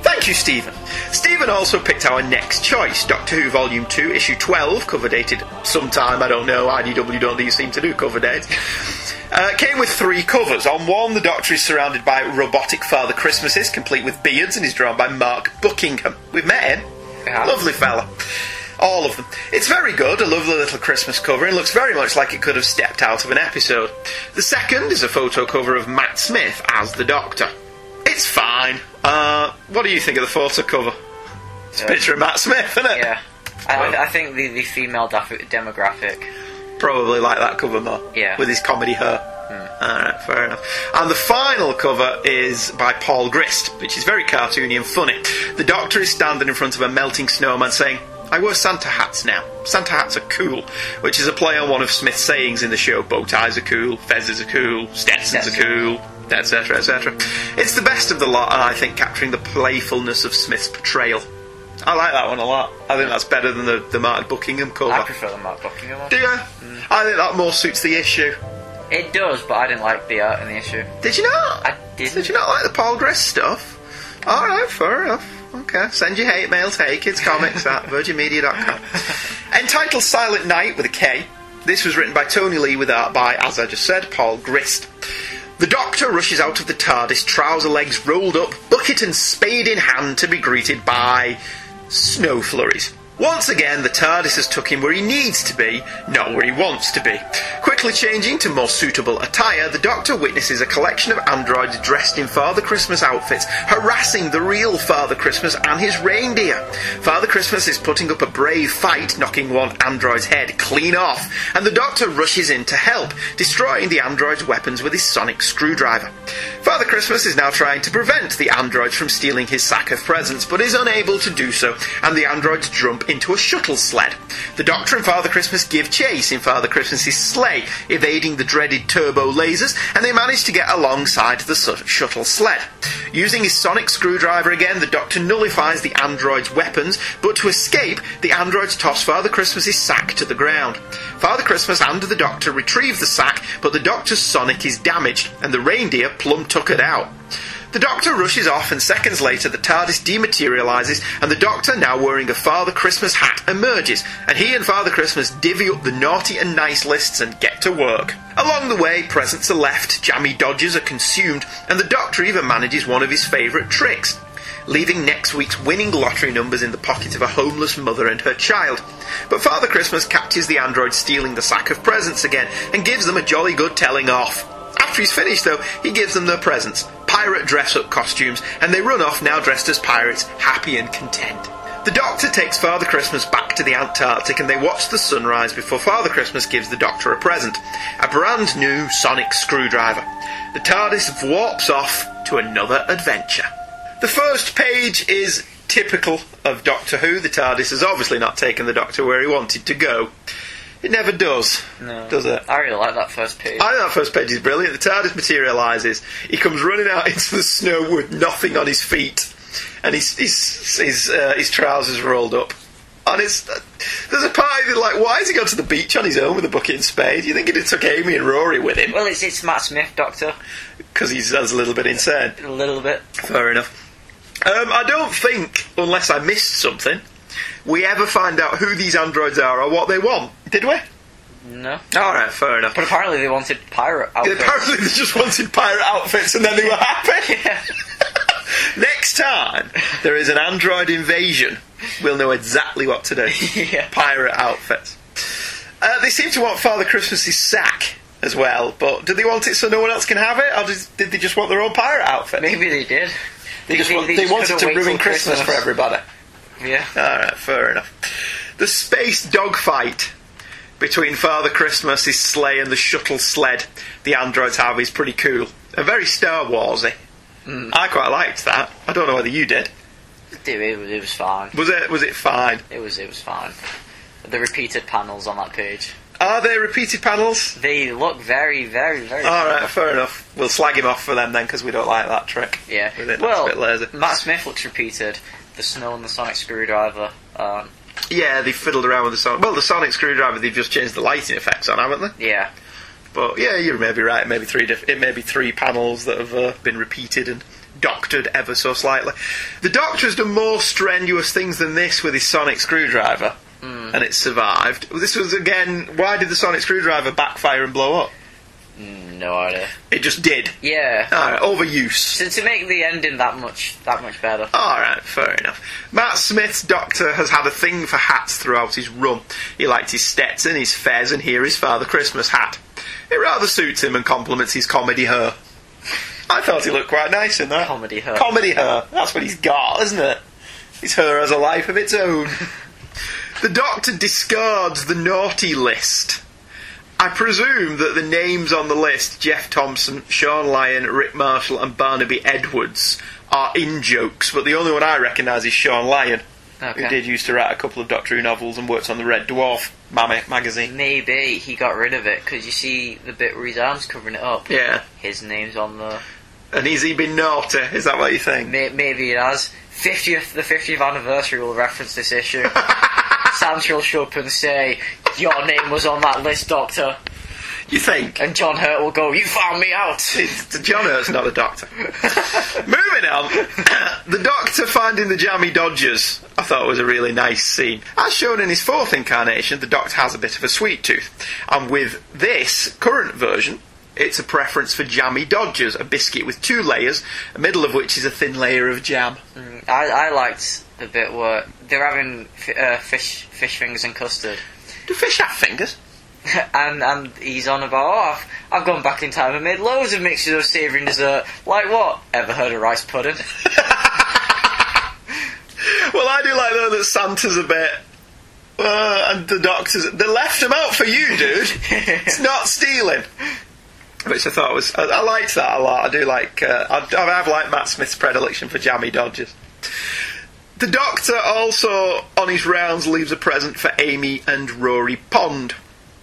Thank you, Stephen. Stephen also picked our next choice, Doctor Who Volume 2, Issue 12, cover dated sometime, I don't know, IDW don't these seem to do cover dates. Uh, came with three covers. On one, the Doctor is surrounded by robotic Father Christmases, complete with beards, and is drawn by Mark Buckingham. We've met him. Yeah. Lovely fella. All of them. It's very good, a lovely little Christmas cover, and looks very much like it could have stepped out of an episode. The second is a photo cover of Matt Smith as the Doctor. It's fine. Uh, what do you think of the photo cover? It's a picture of Matt Smith, isn't it? Yeah. I, I- think the, the female daf- demographic. Probably like that cover more. Yeah. With his comedy hair. Alright, fair enough. And the final cover is by Paul Grist, which is very cartoony and funny. The Doctor is standing in front of a melting snowman saying, I wear Santa hats now. Santa hats are cool, which is a play on one of Smith's sayings in the show. Bow ties are cool, fezzes are cool, Stetsons are cool, etc., etc. It's the best of the lot, and I think capturing the playfulness of Smith's portrayal. I like that one a lot. I think that's better than the, the Martin Buckingham cover. I prefer the Mark Buckingham one. Do you? I think that more suits the issue. It does, but I didn't like the art in the issue. Did you not? I didn't. Did you not like the Paul Grist stuff? Alright, fair enough. Okay. Send your hate mail to heykidscomics at virginmedia.com. Entitled Silent Night with a K, this was written by Tony Lee with art by, as I just said, Paul Grist. The Doctor rushes out of the TARDIS, trouser legs rolled up, bucket and spade in hand to be greeted by snow flurries. Once again, the TARDIS has took him where he needs to be, not where he wants to be. Quickly changing to more suitable attire, the Doctor witnesses a collection of androids dressed in Father Christmas outfits, harassing the real Father Christmas and his reindeer. Father Christmas is putting up a brave fight, knocking one android's head clean off, and the Doctor rushes in to help, destroying the android's weapons with his sonic screwdriver. Father Christmas is now trying to prevent the androids from stealing his sack of presents, but is unable to do so, and the androids jump into a shuttle sled. The Doctor and Father Christmas give chase in Father Christmas's sleigh, evading the dreaded turbo lasers, and they manage to get alongside the shuttle sled. Using his sonic screwdriver again, the Doctor nullifies the androids' weapons, but to escape, the androids toss Father Christmas's sack to the ground. Father Christmas and the Doctor retrieve the sack, but the Doctor's sonic is damaged, and the reindeer plumb tuckered out. The Doctor rushes off, and seconds later, the TARDIS dematerialises, and the Doctor, now wearing a Father Christmas hat, emerges, and he and Father Christmas divvy up the naughty and nice lists and get to work. Along the way, presents are left, jammy Dodgers are consumed, and the Doctor even manages one of his favourite tricks leaving next week's winning lottery numbers in the pocket of a homeless mother and her child. But Father Christmas catches the android stealing the sack of presents again and gives them a jolly good telling off. After he's finished, though, he gives them their presents pirate dress up costumes, and they run off now dressed as pirates, happy and content. The Doctor takes Father Christmas back to the Antarctic and they watch the sunrise before Father Christmas gives the Doctor a present a brand new sonic screwdriver. The TARDIS warps off to another adventure. The first page is typical of Doctor Who. The TARDIS has obviously not taken the Doctor where he wanted to go. It never does, No. does it? I really like that first page. I think that first page is brilliant. The TARDIS materialises. He comes running out into the snow with nothing on his feet, and his his his, uh, his trousers rolled up. And it's uh, there's a part of it like, why has he gone to the beach on his own with a bucket and spade? You think he'd have took Amy and Rory with him Well, it's it's Matt Smith, Doctor. because he's that's a little bit insane. A little bit. Fair enough. Um, I don't think, unless I missed something, we ever find out who these androids are or what they want. Did we? No. All right, fair enough. But apparently they wanted pirate outfits. Apparently, they just wanted pirate outfits and then they were happy. Next time there is an android invasion, we'll know exactly what to do. Yeah. Pirate outfits. Uh, they seem to want Father Christmas's sack as well, but did they want it so no one else can have it, or did, did they just want their own pirate outfit? Maybe they did. They just, want, they, just wanted to ruin till Christmas, for everybody. Yeah. Alright, fair enough. The space dogfight between Father Christmas, his sleigh, and the shuttle sled the androids have is pretty cool. And very Star Warsy. Hmm. I quite liked that. I don't know whether you did. It, it, was- it was fine. Was it was it fine? It was it was fine. The repeated panels on that page. Are there repeated panels? They look very, very, very. Alright, fair enough. We'll slag him off for them then because we don't like that trick. Yeah. Well, a bit lazy. Matt Smith looks repeated. The snow and the sonic screwdriver. Um, Yeah, they fiddled around with the sonic. Well, the sonic screwdriver, they've just changed the lighting effects on, haven't they? yeah. But yeah, you're maybe right. Maybe three. Diff- it may be three panels that have uh, been repeated and doctored ever so slightly. The Doctor has done more strenuous things than this with his sonic screwdriver, and it survived. This was again. Why did the sonic screwdriver backfire and blow up? Mm, no idea. It just did. Yeah. Alright, overuse. To, to make the ending that much that much better. Alright, fair enough. Matt Smith's Doctor has had a thing for hats throughout his run. He liked his Stetson, his fez, and here his Father Christmas hat. It rather suits him and complements his comedy her. I thought he looked quite nice in that. Comedy her. Comedy her. That's what he's got, isn't it? His her has a life of its own. the Doctor discards the naughty list. I presume that the names on the list, Jeff Thompson, Sean Lyon, Rick Marshall, and Barnaby Edwards, are in jokes, but the only one I recognise is Sean Lyon. who did used to write a couple of Doctor Who novels and worked on the Red Dwarf Mammy magazine. Maybe he got rid of it because you see the bit where his arm's covering it up. Yeah. His name's on the. And has he been naughty? Is that what you think? Maybe it has. 50th, the 50th anniversary will reference this issue. Will show up and say, Your name was on that list, Doctor. You think? And John Hurt will go, You found me out. It's, John Hurt's not a doctor. Moving on, the Doctor finding the jammy Dodgers, I thought it was a really nice scene. As shown in his fourth incarnation, the Doctor has a bit of a sweet tooth, and with this current version, it's a preference for jammy Dodgers, a biscuit with two layers, the middle of which is a thin layer of jam. Mm, I, I liked the bit where they're having f- uh, fish fish fingers and custard. Do fish have fingers? and and he's on about, oh, I've, I've gone back in time and made loads of mixtures of savoury and dessert. Like what? Ever heard of rice pudding? Well, I do like though that Santa's a bit. Uh, and the doctors, they left him out for you, dude. it's not stealing. Which I thought was, I, I liked that a lot. I do like, uh, I, I have liked Matt Smith's predilection for jammy dodgers. The Doctor also, on his rounds, leaves a present for Amy and Rory Pond,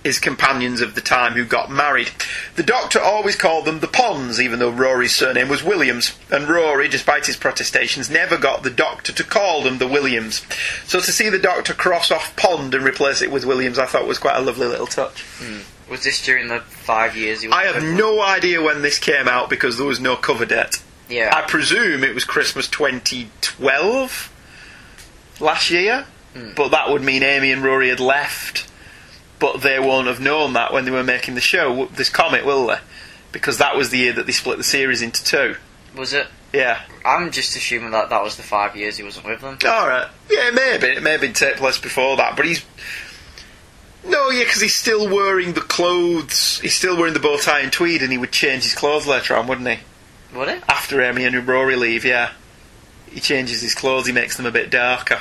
his companions of the time who got married. The Doctor always called them the Ponds, even though Rory's surname was Williams, and Rory, despite his protestations, never got the Doctor to call them the Williams. So to see the Doctor cross off Pond and replace it with Williams, I thought was quite a lovely little touch. Hmm. Was this during the five years he was I have no idea when this came out because there was no cover date. Yeah. I presume it was Christmas 2012 last year, hmm. but that would mean Amy and Rory had left, but they won't have known that when they were making the show, this comic, will they? Because that was the year that they split the series into two. Was it? Yeah. I'm just assuming that that was the five years he wasn't with them. Alright. Yeah, it may have been. It may have been take place before that, but he's. No, yeah, because he's still wearing the clothes. He's still wearing the bow tie and tweed, and he would change his clothes later on, wouldn't he? Would it? After Amy and Rory leave, yeah. He changes his clothes, he makes them a bit darker.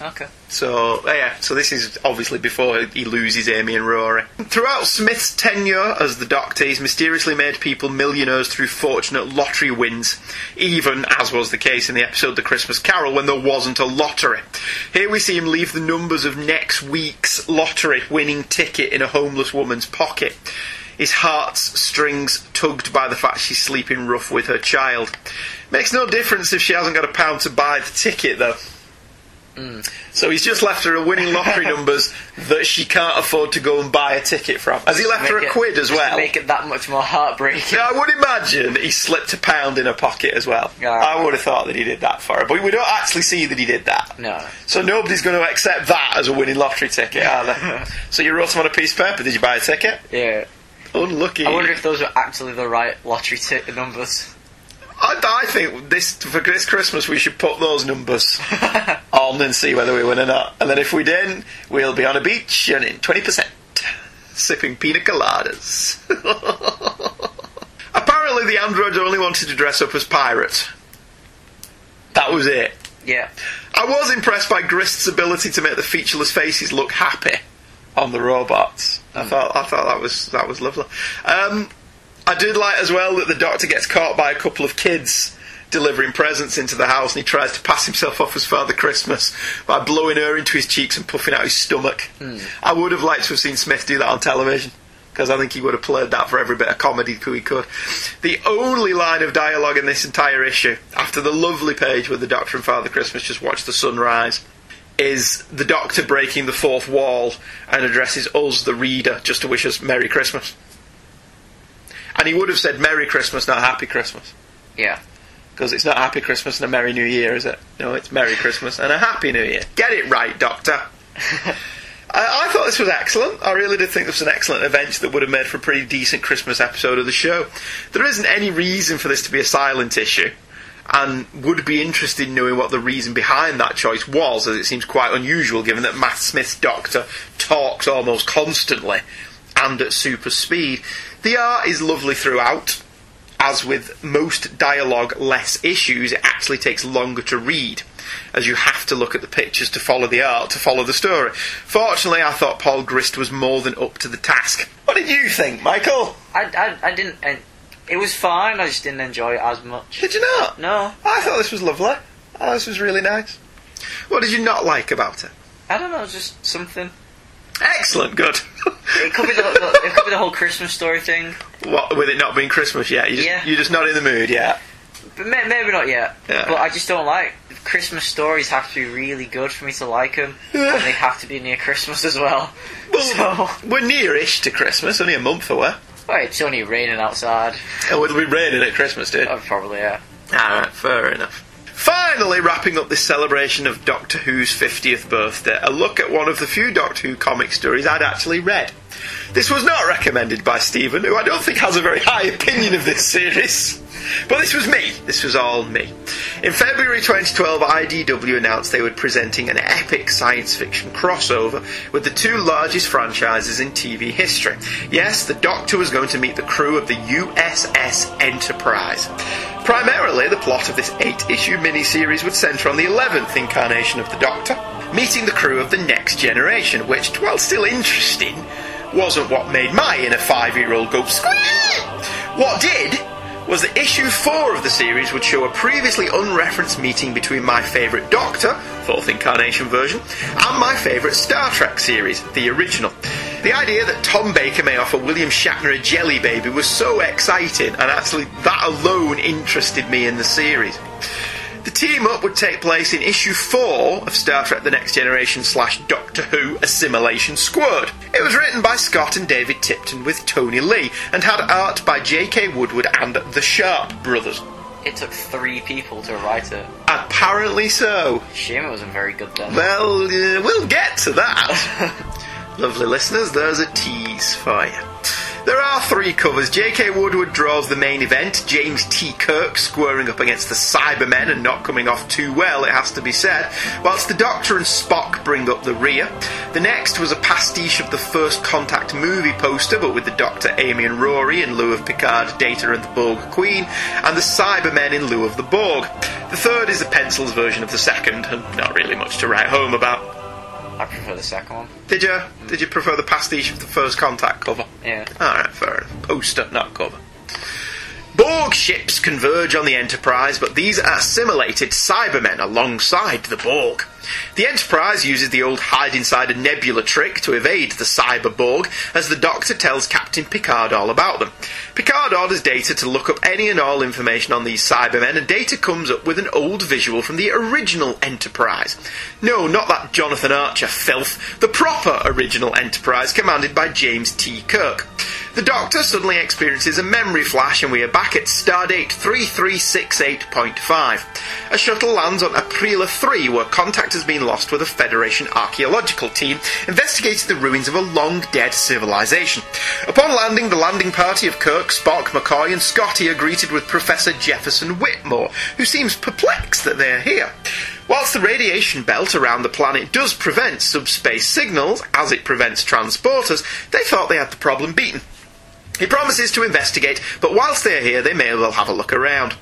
Okay. So, uh, yeah, so this is obviously before he loses Amy and Rory. Throughout Smith's tenure as the Doctor, he's mysteriously made people millionaires through fortunate lottery wins, even, as was the case in the episode The Christmas Carol, when there wasn't a lottery. Here we see him leave the numbers of next week's lottery winning ticket in a homeless woman's pocket. His heart's strings tugged by the fact she's sleeping rough with her child. Makes no difference if she hasn't got a pound to buy the ticket, though. Hmm. So he's just left her a winning lottery numbers that she can't afford to go and buy a ticket from. Has he left her a it- quid as well? Make it that much more heartbreaking. Yeah, I would imagine he slipped a pound in her pocket as well. Yeah. I would have thought that he did that for her, but we don't actually see that he did that. No. So nobody's going to accept that as a winning lottery ticket, are they? so you wrote him on a piece of paper. Did you buy a ticket? Yeah. Unlucky. I wonder if those were actually the right lottery ticket numbers. I, I think this for this Christmas we should put those numbers on and see whether we win or not. And then if we didn't, we'll be on a beach and in twenty percent, sipping pina coladas. Apparently, the androids only wanted to dress up as pirates. That was it. Yeah. I was impressed by Grist's ability to make the featureless faces look happy on the robots. I thought I thought that was that was lovely. Um, I did like as well that the Doctor gets caught by a couple of kids delivering presents into the house, and he tries to pass himself off as Father Christmas by blowing her into his cheeks and puffing out his stomach. I would have liked to have seen Smith do that on television. Because I think he would have played that for every bit of comedy he could. The only line of dialogue in this entire issue, after the lovely page where the Doctor and Father Christmas just watch the sun rise, is the Doctor breaking the fourth wall and addresses us, the reader, just to wish us Merry Christmas. And he would have said Merry Christmas, not Happy Christmas. Yeah. Because it's not Happy Christmas and a Merry New Year, is it? No, it's Merry Christmas and a Happy New Year. Get it right, Doctor. I, I thought this was excellent. I really did think this was an excellent event that would have made for a pretty decent Christmas episode of the show. There isn't any reason for this to be a silent issue, and would be interested in knowing what the reason behind that choice was, as it seems quite unusual given that Matt Smith's Doctor talks almost constantly and at super speed. The art is lovely throughout. As with most dialogue less issues, it actually takes longer to read, as you have to look at the pictures to follow the art, to follow the story. Fortunately, I thought Paul Grist was more than up to the task. What did you think, Michael? I, I, I didn't. And it was fine. I just didn't enjoy it as much. Did you not? No. I thought this was lovely. I thought this was really nice. What did you not like about it? I don't know, just something. Excellent, good. It could be the, the it could be the whole Christmas story thing, what with it not being Christmas yet? You just, Yeah. You're just not in the mood yet. but may, maybe not yet. Yeah. But I just don't like Christmas stories. Have to be really good for me to like them, and they have to be near Christmas as well. Well, So, we're near-ish to Christmas, only a month away. Oh, it's only raining outside. Oh, it'll be raining at Christmas, dude. Oh, probably yeah. Alright, fair enough. Finally, wrapping up this celebration of Doctor Who's 50th birthday, a look at one of the few Doctor Who comic stories I'd actually read. This was not recommended by Stephen, who I don't think has a very high opinion of this series. But this was me. This was all me. In February 2012, IDW announced they were presenting an epic science fiction crossover with the two largest franchises in TV history. Yes, the Doctor was going to meet the crew of the USS Enterprise. Primarily, the plot of this eight issue miniseries would centre on the 11th incarnation of the Doctor, meeting the crew of the Next Generation, which, while still interesting, wasn't what made my inner five year old go squeak. What did was that issue 4 of the series would show a previously unreferenced meeting between my favourite Doctor, fourth incarnation version, and my favourite Star Trek series, the original. The idea that Tom Baker may offer William Shatner a jelly baby was so exciting, and actually that alone interested me in the series. The team up would take place in issue 4 of Star Trek The Next Generation slash Doctor Who Assimilation Squared. It was written by Scott and David Tipton with Tony Lee and had art by J.K. Woodward and the Sharp brothers. It took three people to write it. Apparently so. Shame it wasn't very good then. Well, uh, we'll get to that. Lovely listeners, there's a tease for you. There are three covers. J.K. Woodward draws the main event, James T. Kirk squaring up against the Cybermen and not coming off too well, it has to be said, whilst the Doctor and Spock bring up the rear. The next was a pastiche of the First Contact movie poster, but with the Doctor, Amy, and Rory in lieu of Picard, Data, and the Borg Queen, and the Cybermen in lieu of the Borg. The third is a pencils version of the second, and not really much to write home about. I prefer the second one. Did you? Did you prefer the pastiche of the First Contact cover? Yeah. Alright, fair enough. Poster, not cover. Borg ships converge on the Enterprise, but these are assimilated Cybermen alongside the Borg. The Enterprise uses the old hide inside a nebula trick to evade the cyberborg as the Doctor tells Captain Picard all about them. Picard orders Data to look up any and all information on these Cybermen, and Data comes up with an old visual from the original Enterprise. No, not that Jonathan Archer filth, the proper original Enterprise commanded by James T. Kirk. The Doctor suddenly experiences a memory flash, and we are back at Stardate 3368.5. A shuttle lands on Aprila 3, where contact has been lost with a Federation archaeological team investigating the ruins of a long dead civilization. Upon landing, the landing party of Kirk, Spock, McCoy, and Scotty are greeted with Professor Jefferson Whitmore, who seems perplexed that they are here. Whilst the radiation belt around the planet does prevent subspace signals, as it prevents transporters, they thought they had the problem beaten. He promises to investigate, but whilst they're here, they may as well have a look around.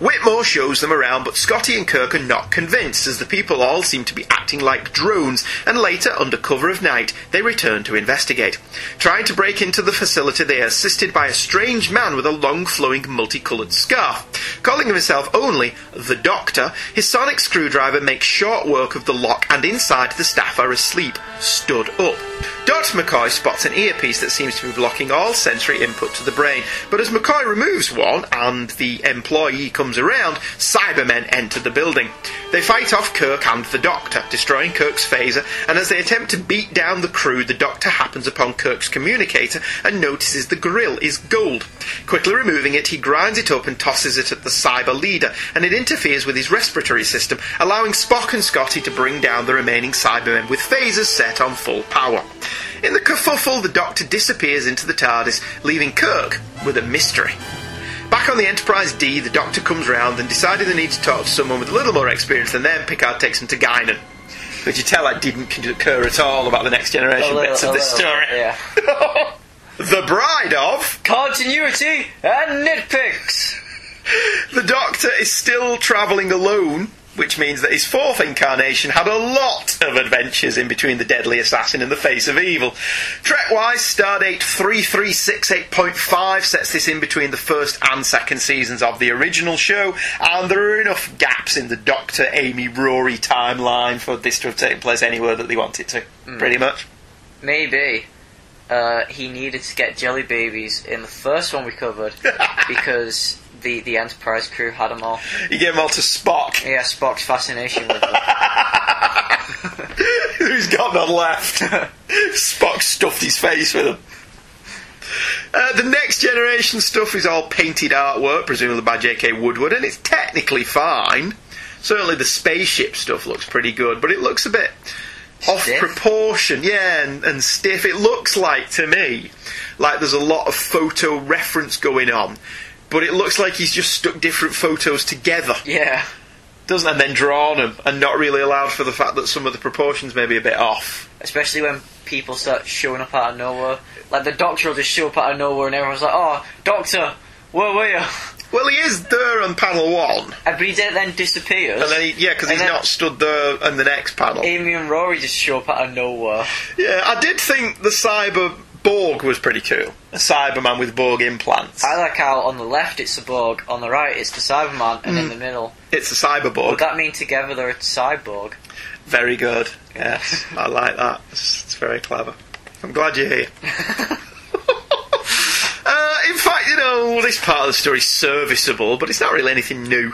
Whitmore shows them around, but Scotty and Kirk are not convinced, as the people all seem to be acting like drones, and later, under cover of night, they return to investigate. Trying to break into the facility, they are assisted by a strange man with a long flowing multicoloured scarf. Calling himself only the Doctor, his sonic screwdriver makes short work of the lock, and inside the staff are asleep, stood up. Dr. McCoy spots an earpiece that seems to be blocking all sensory input to the brain, but as McCoy removes one and the employee comes around, Cybermen enter the building. They fight off Kirk and the Doctor, destroying Kirk's phaser, and as they attempt to beat down the crew, the Doctor happens upon Kirk's communicator and notices the grill is gold. Quickly removing it, he grinds it up and tosses it at the cyber leader, and it interferes with his respiratory system, allowing Spock and Scotty to bring down the remaining Cybermen with phasers set on full power. In the kerfuffle, the Doctor disappears into the TARDIS, leaving Kirk with a mystery. Back on the Enterprise D, the Doctor comes round and decided they need to talk to someone with a little more experience than them. Picard takes him to Guinan. But you tell that didn't concur at all about the next generation little- bits of this little, story. yeah. the bride of Continuity and nitpicks. The Doctor is still travelling alone which means that his fourth incarnation had a lot of adventures in between the deadly assassin and the face of evil. Trek-wise, Stardate 3368.5 sets this in between the first and second seasons of the original show, and there are enough gaps in the Doctor, Amy, Rory timeline for this to have taken place anywhere that they want it to, pretty much. Maybe uh, he needed to get jelly babies in the first one we covered because the, the Enterprise crew had them all. You gave them all to Spock, Yeah, Spock's fascination with them. who's got none left. Spock stuffed his face with them. Uh, the next generation stuff is all painted artwork, presumably by J.K. Woodward, and it's technically fine. Certainly the spaceship stuff looks pretty good, but it looks a bit off Stiff? proportion, yeah, and, and stiff. It looks like to me like there's a lot of photo reference going on, but it looks like he's just stuck different photos together, Yeah. doesn't? And then drawn them, and not really allowed for the fact that some of the proportions may be a bit off. Especially when people start showing up out of nowhere. Like the Doctor will just show up out of nowhere and everyone's like, oh, Doctor, where were you? Well, he is there on panel one, And but he then- then disappears. and then he, yeah, because he's not stood there on the next panel. Amy and Rory just show up out of nowhere. Yeah, I did think the cyber Borg was pretty cool. A Cyberman with Borg implants. I like how on the left it's the Borg, on the right it's the Cyberman, and Mm. in the middle. It's a Cyberborg. Would that mean together they're a cyborg? Very good. Yes, I like that. It's, it's very clever. I'm glad you're here. uh, in fact, you know, this part of the story is serviceable, but it's not really anything new.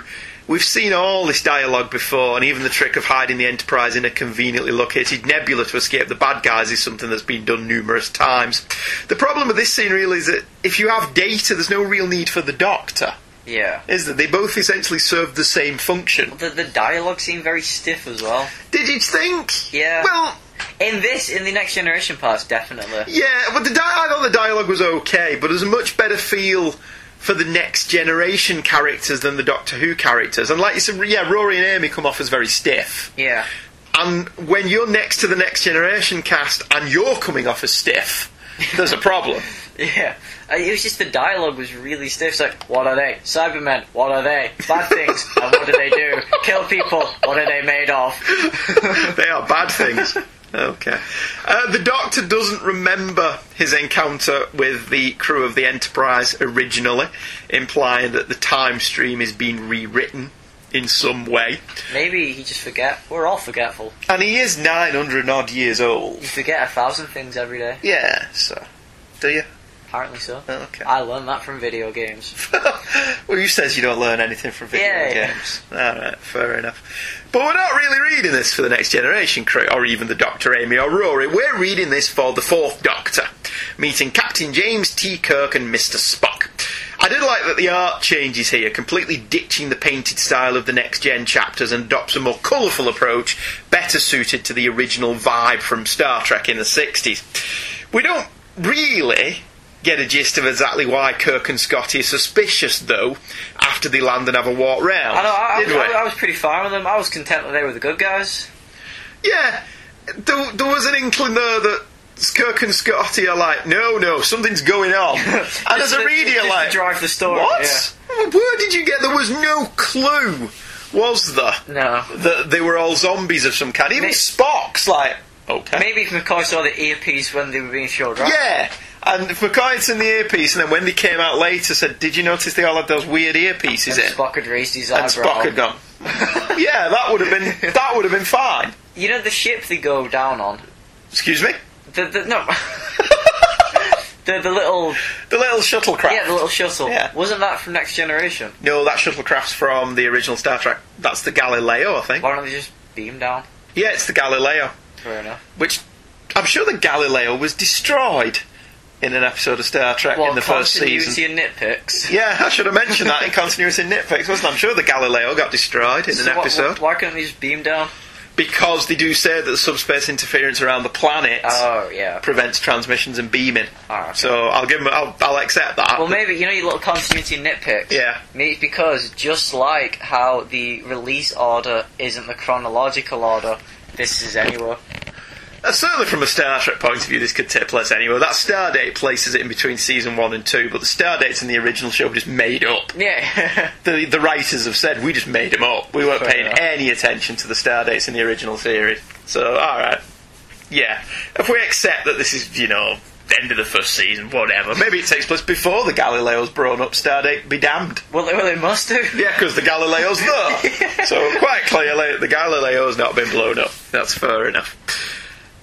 We've seen all this dialogue before, and even the trick of hiding the Enterprise in a conveniently located nebula to escape the bad guys is something that's been done numerous times. The problem with this scene really is that if you have data, there's no real need for the Doctor, Yeah. is that They both essentially serve the same function. The, the dialogue seemed very stiff as well. Did you think? Yeah. Well, In this, in the Next Generation parts, definitely. Yeah, but the di- I thought the dialogue was okay, but there's a much better feel for the next generation characters than the Doctor Who characters. And like you said, yeah, Rory and Amy come off as very stiff. Yeah. And when you're next to the next generation cast and you're coming off as stiff, there's a problem. Yeah. Uh, It was just the dialogue was really stiff. It's like, what are they? Cybermen. What are they? Bad things. and what do they do? Kill people. What are they made of? they are bad things. Okay. Uh, the Doctor doesn't remember his encounter with the crew of the Enterprise originally, implying that the time stream is being rewritten in some way. Maybe he just forget. We're all forgetful. And he is 900 odd years old. You forget a thousand things every day. Yeah, so. Do you? Apparently so. Oh, okay. I learned that from video games. well, you says you don't learn anything from video Yeah, yeah. games. Alright, fair enough. But we're not really reading this for the Next Generation crew, or even the Doctor Amy or Rory. We're reading this for the Fourth Doctor, meeting Captain James T. Kirk and Mr. Spock. I did like that the art changes here, completely ditching the painted style of the Next Gen chapters and adopts a more colourful approach, better suited to the original vibe from Star Trek in the 60s. We don't really get a gist of exactly why Kirk and Scotty are suspicious, though, after they land and have a walk round. I know. I, did we? I, I was pretty fine with them. I was content that they were the good guys. yeah, there, there was an inkling there that Kirk and Scotty are like, no, no, something's going on. and as a reader, you're like, drive the story. what? Where did you get? There was no clue, was there? Yeah. No. That they were all zombies of some kind. Even May- Spock's like, okay. Maybe McCoy saw the earpiece when they were being showed right. Yeah. And if McCoy's in the earpiece, and then when they came out later, said, "Did you notice they all had those weird earpieces And in?" Spock had raised his and. Spock had gone. yeah, that would have been that would have been fine. You know the ship they go down on. Excuse me. The, the no. the the little The little shuttlecraft. yeah the little shuttle. Yeah. Wasn't that from Next Generation? No, that shuttlecraft's from the original Star Trek. That's the Galileo, I think. Why don't they just beam down? Yeah, it's the Galileo. Fair enough. Which I'm sure the Galileo was destroyed in an episode of Star Trek Well, in the first continuity season. and nitpicks. Yeah, I should have mentioned that in continuity and nitpicks, wasn't I? I'm sure the Galileo got destroyed in So an what- episode. why couldn't they just beam down? Because they do say that the subspace interference around the planet Oh yeah. prevents transmissions and beaming. Ah, okay. So I'll give them. I'll, I'll accept that. Well, maybe you know your little continuity and nitpicks. Yeah. Maybe it's because just like how the release order isn't the chronological order, this is anywhere. Uh, certainly from a Star Trek point of view, this could take place anywhere. That star date places it in between season one and two, but the star dates in the original show were just made up. Yeah. The, the writers have said we just made them up. We weren't Fair paying enough. any attention to the star dates in the original series. So, alright. Yeah. If we accept that this is, you know, end of the first season, whatever, maybe it takes place before the Galileo's grown up star date, be damned. well, they, well, they must do. Yeah, because the Galileo's there. so quite clearly, the Galileo's not been blown up. That's fair enough.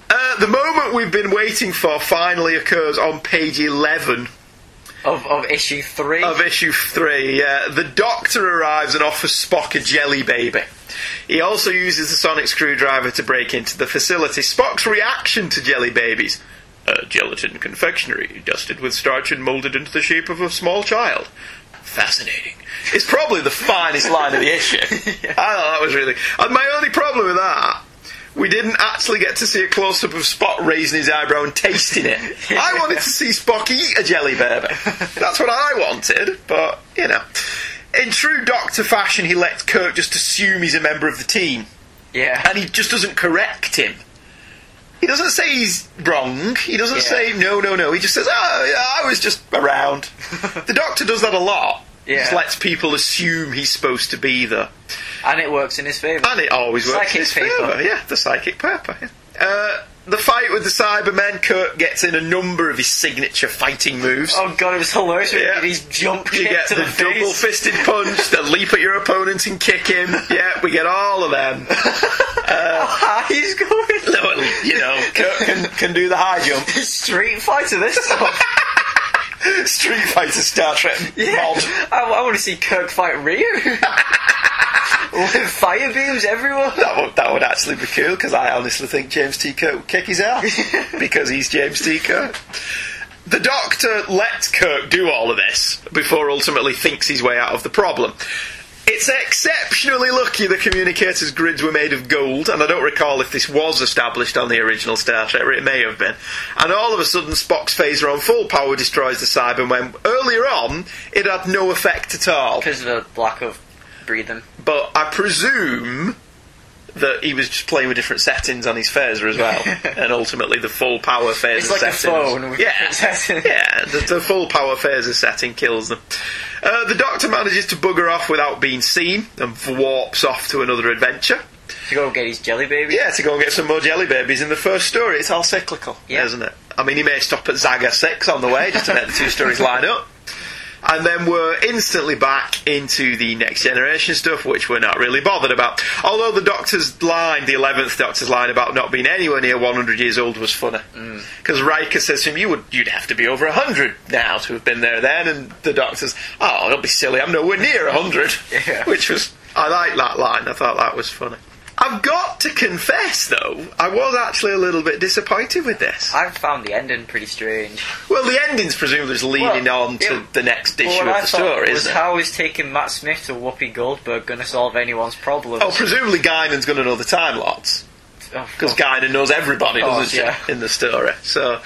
Uh, the moment we've been waiting for finally occurs on page 11 Of, of issue three. of issue 3. Yeah, the Doctor arrives and offers Spock a jelly baby. He also uses the sonic screwdriver to break into the facility. Spock's reaction to jelly babies. A gelatin confectionery, dusted with starch and moulded into the shape of a small child. Fascinating. It's probably the finest line of the issue. I thought that was really. And my only problem with that, we didn't actually get to see a close up of Spock raising his eyebrow and tasting it. I wanted to see Spock eat a jelly baby. That's what I wanted, but, you know. In true Doctor fashion, he lets Kirk just assume he's a member of the team, yeah. and he just doesn't correct him. He doesn't say he's wrong. He doesn't Yeah. say no, no, no. He just says, "Oh, yeah, I was just around." the Doctor does that a lot. Yeah. Just lets people assume he's supposed to be there, And it works in his favour. and it always works in his favour. Yeah, the psychic paper. Yeah. Uh, the fight with the Cybermen, Kirk gets in a number of his signature fighting moves. Oh god, it was hilarious when Yeah. his jump You get to the, the, double fisted punch, the leap at your opponent and kick him. Yeah, we get all of them. How he's going. You know, Kirk can, can do the high jump. Street Fighter this time. Street Fighter Star Trek yeah. mod. I, I want to see Kirk fight Ryu. With fire beams everywhere. That would, that would actually be cool because I honestly think James T. Kirk would kick his ass because he's James T. Kirk. The Doctor lets Kirk do all of this before ultimately thinks his way out of the problem. It's exceptionally lucky the communicator's grids were made of gold, and I don't recall if this was established on the original Star Trek, or it may have been. And all of a sudden, Spock's phaser on full power destroys the Cyber when earlier on it had no effect at all. Because of the lack of breathing. But I presume that he was just playing with different settings on his phaser as well, and ultimately the full power phaser It's like a phone with yeah, settings. yeah, the, the full power phaser setting kills them. Uh, the Doctor manages to bugger off without being seen and warps off to another adventure. To go and get his jelly babies? Yeah, to go and get some more jelly babies in the first story. It's all cyclical, Yeah. isn't it? I mean, he may stop at Zaga 6 on the way just to make the two stories line up. And then we're instantly back into the next generation stuff, which we're not really bothered about. Although the Doctor's line, the 11th Doctor's line about not being anywhere near 100 years old was funny. Mm. Because Riker says to him, you would, you'd have to be over 100 now to have been there then. And the Doctor's, oh, don't be silly, I'm nowhere near 100. Yeah. Which was, I like that line, I thought that was funny. I've got to confess, though, I was actually a little bit disappointed with this. I found the ending pretty strange. Well, the ending's presumably just leading Well, on to yeah, the next issue what of I the story, was isn't it? how is taking Matt Smith to Whoopi Goldberg going to solve anyone's problems? Oh, presumably Guinan's going to know the Time. Oh, Because oh. Guinan knows everybody, Oh, doesn't she, yeah. in the story. So,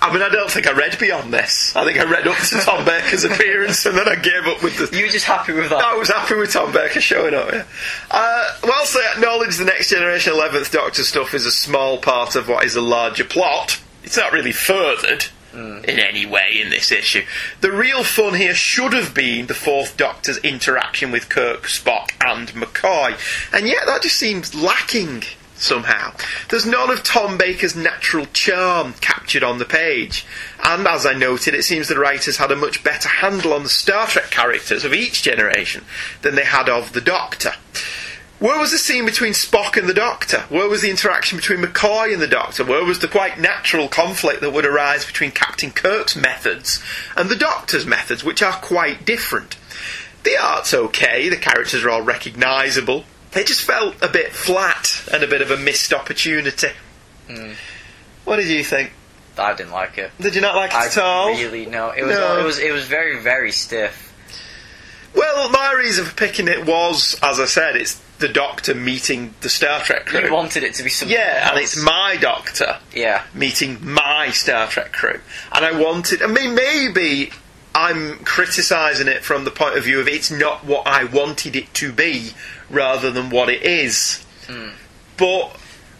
I mean, I don't think I read beyond this. I think I read up to Tom Baker's appearance and then I gave up with the You were just happy with that? I was happy with Tom Baker showing up. Yeah. Uh, whilst I acknowledge the Next Generation Eleventh Doctor stuff is a small part of what is a larger plot, it's not really furthered in any way in this issue. The real fun here should have been the Fourth Doctor's interaction with Kirk, Spock, and McCoy, and yet that just seems lacking somehow. There's none of Tom Baker's natural charm captured on the page. And as I noted, it seems the writers had a much better handle on the Star Trek characters of each generation than they had of the Doctor. Where was the scene between Spock and the Doctor? Where was the interaction between McCoy and the Doctor? Where was the quite natural conflict that would arise between Captain Kirk's methods and the Doctor's methods, which are quite different? The art's okay, the characters are all recognisable. It just felt a bit flat and a bit of a missed opportunity. Hmm. What did you think? I didn't like it. Did you not like it I at all? really no. It was No. it was it was very very stiff. Well, my reason for picking it was, as I said, it's the Doctor meeting the Star Trek crew. You wanted it to be something. yeah, and it's my Doctor yeah. meeting my Star Trek crew. And I wanted, I mean, maybe I'm criticising it from the point of view of it's not what I wanted it to be rather than what it is. Hmm. But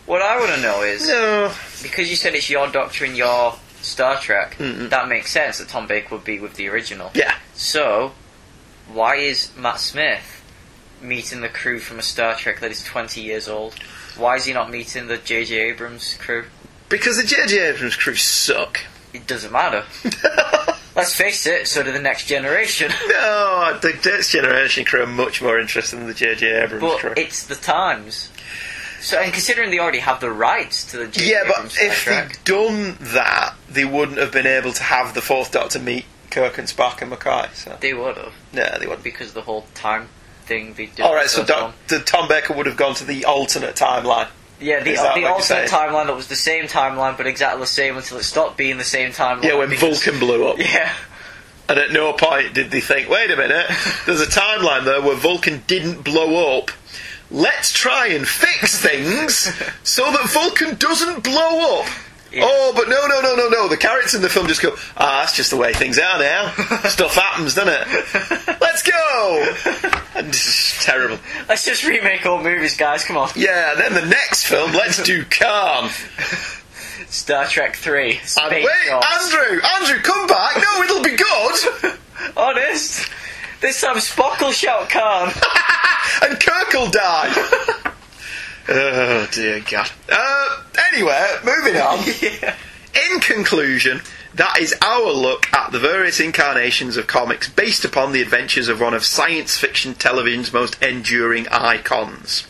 What I want to know is No. because you said it's your Doctor in your Star Trek. Mm-mm. That makes sense that Tom Baker would be with the original. Yeah. So, why is Matt Smith meeting the crew from a Star Trek that is 20 years old? Why is he not meeting the J.J. Abrams crew? Because the J.J. Abrams crew suck. It doesn't matter. Let's face it, so do the next generation. No, the Next Generation crew are much more interesting than the J.J. Abrams but crew. it's the times. So, and considering they already have the rights to the J.J. yeah, but Abrams Star if they'd done that, they wouldn't have been able to have the Fourth Doctor meet Kirk and Spock and McCoy. So they would have. no, they wouldn't. Because the whole time thing they did. All right, so Doc, the Tom Baker would have gone to the alternate timeline. Yeah, the, the alternate timeline that was the same timeline, but exactly the same until it stopped being the same timeline. Yeah, when because- Vulcan blew up. Yeah, And at no point did they think, wait a minute, there's a timeline there where Vulcan didn't blow up. Let's try and fix things so that Vulcan doesn't blow up. Yeah. Oh, but no, no, no, no, no. The characters in the film just go, ah, that's just the way things are now. Stuff happens, doesn't it? Let's go! And it's terrible. let's just remake old movies, guys. Come on. Yeah, and then the next film, let's do Khan. Star Trek Three. And wait. Andrew, Andrew, come back. No, it'll be good. Honest. This time Spock will shout Khan. and Kirk will die. Oh dear God. Uh, anyway, moving on. yeah. In conclusion, that is our look at the various incarnations of comics based upon the adventures of one of science fiction television's most enduring icons.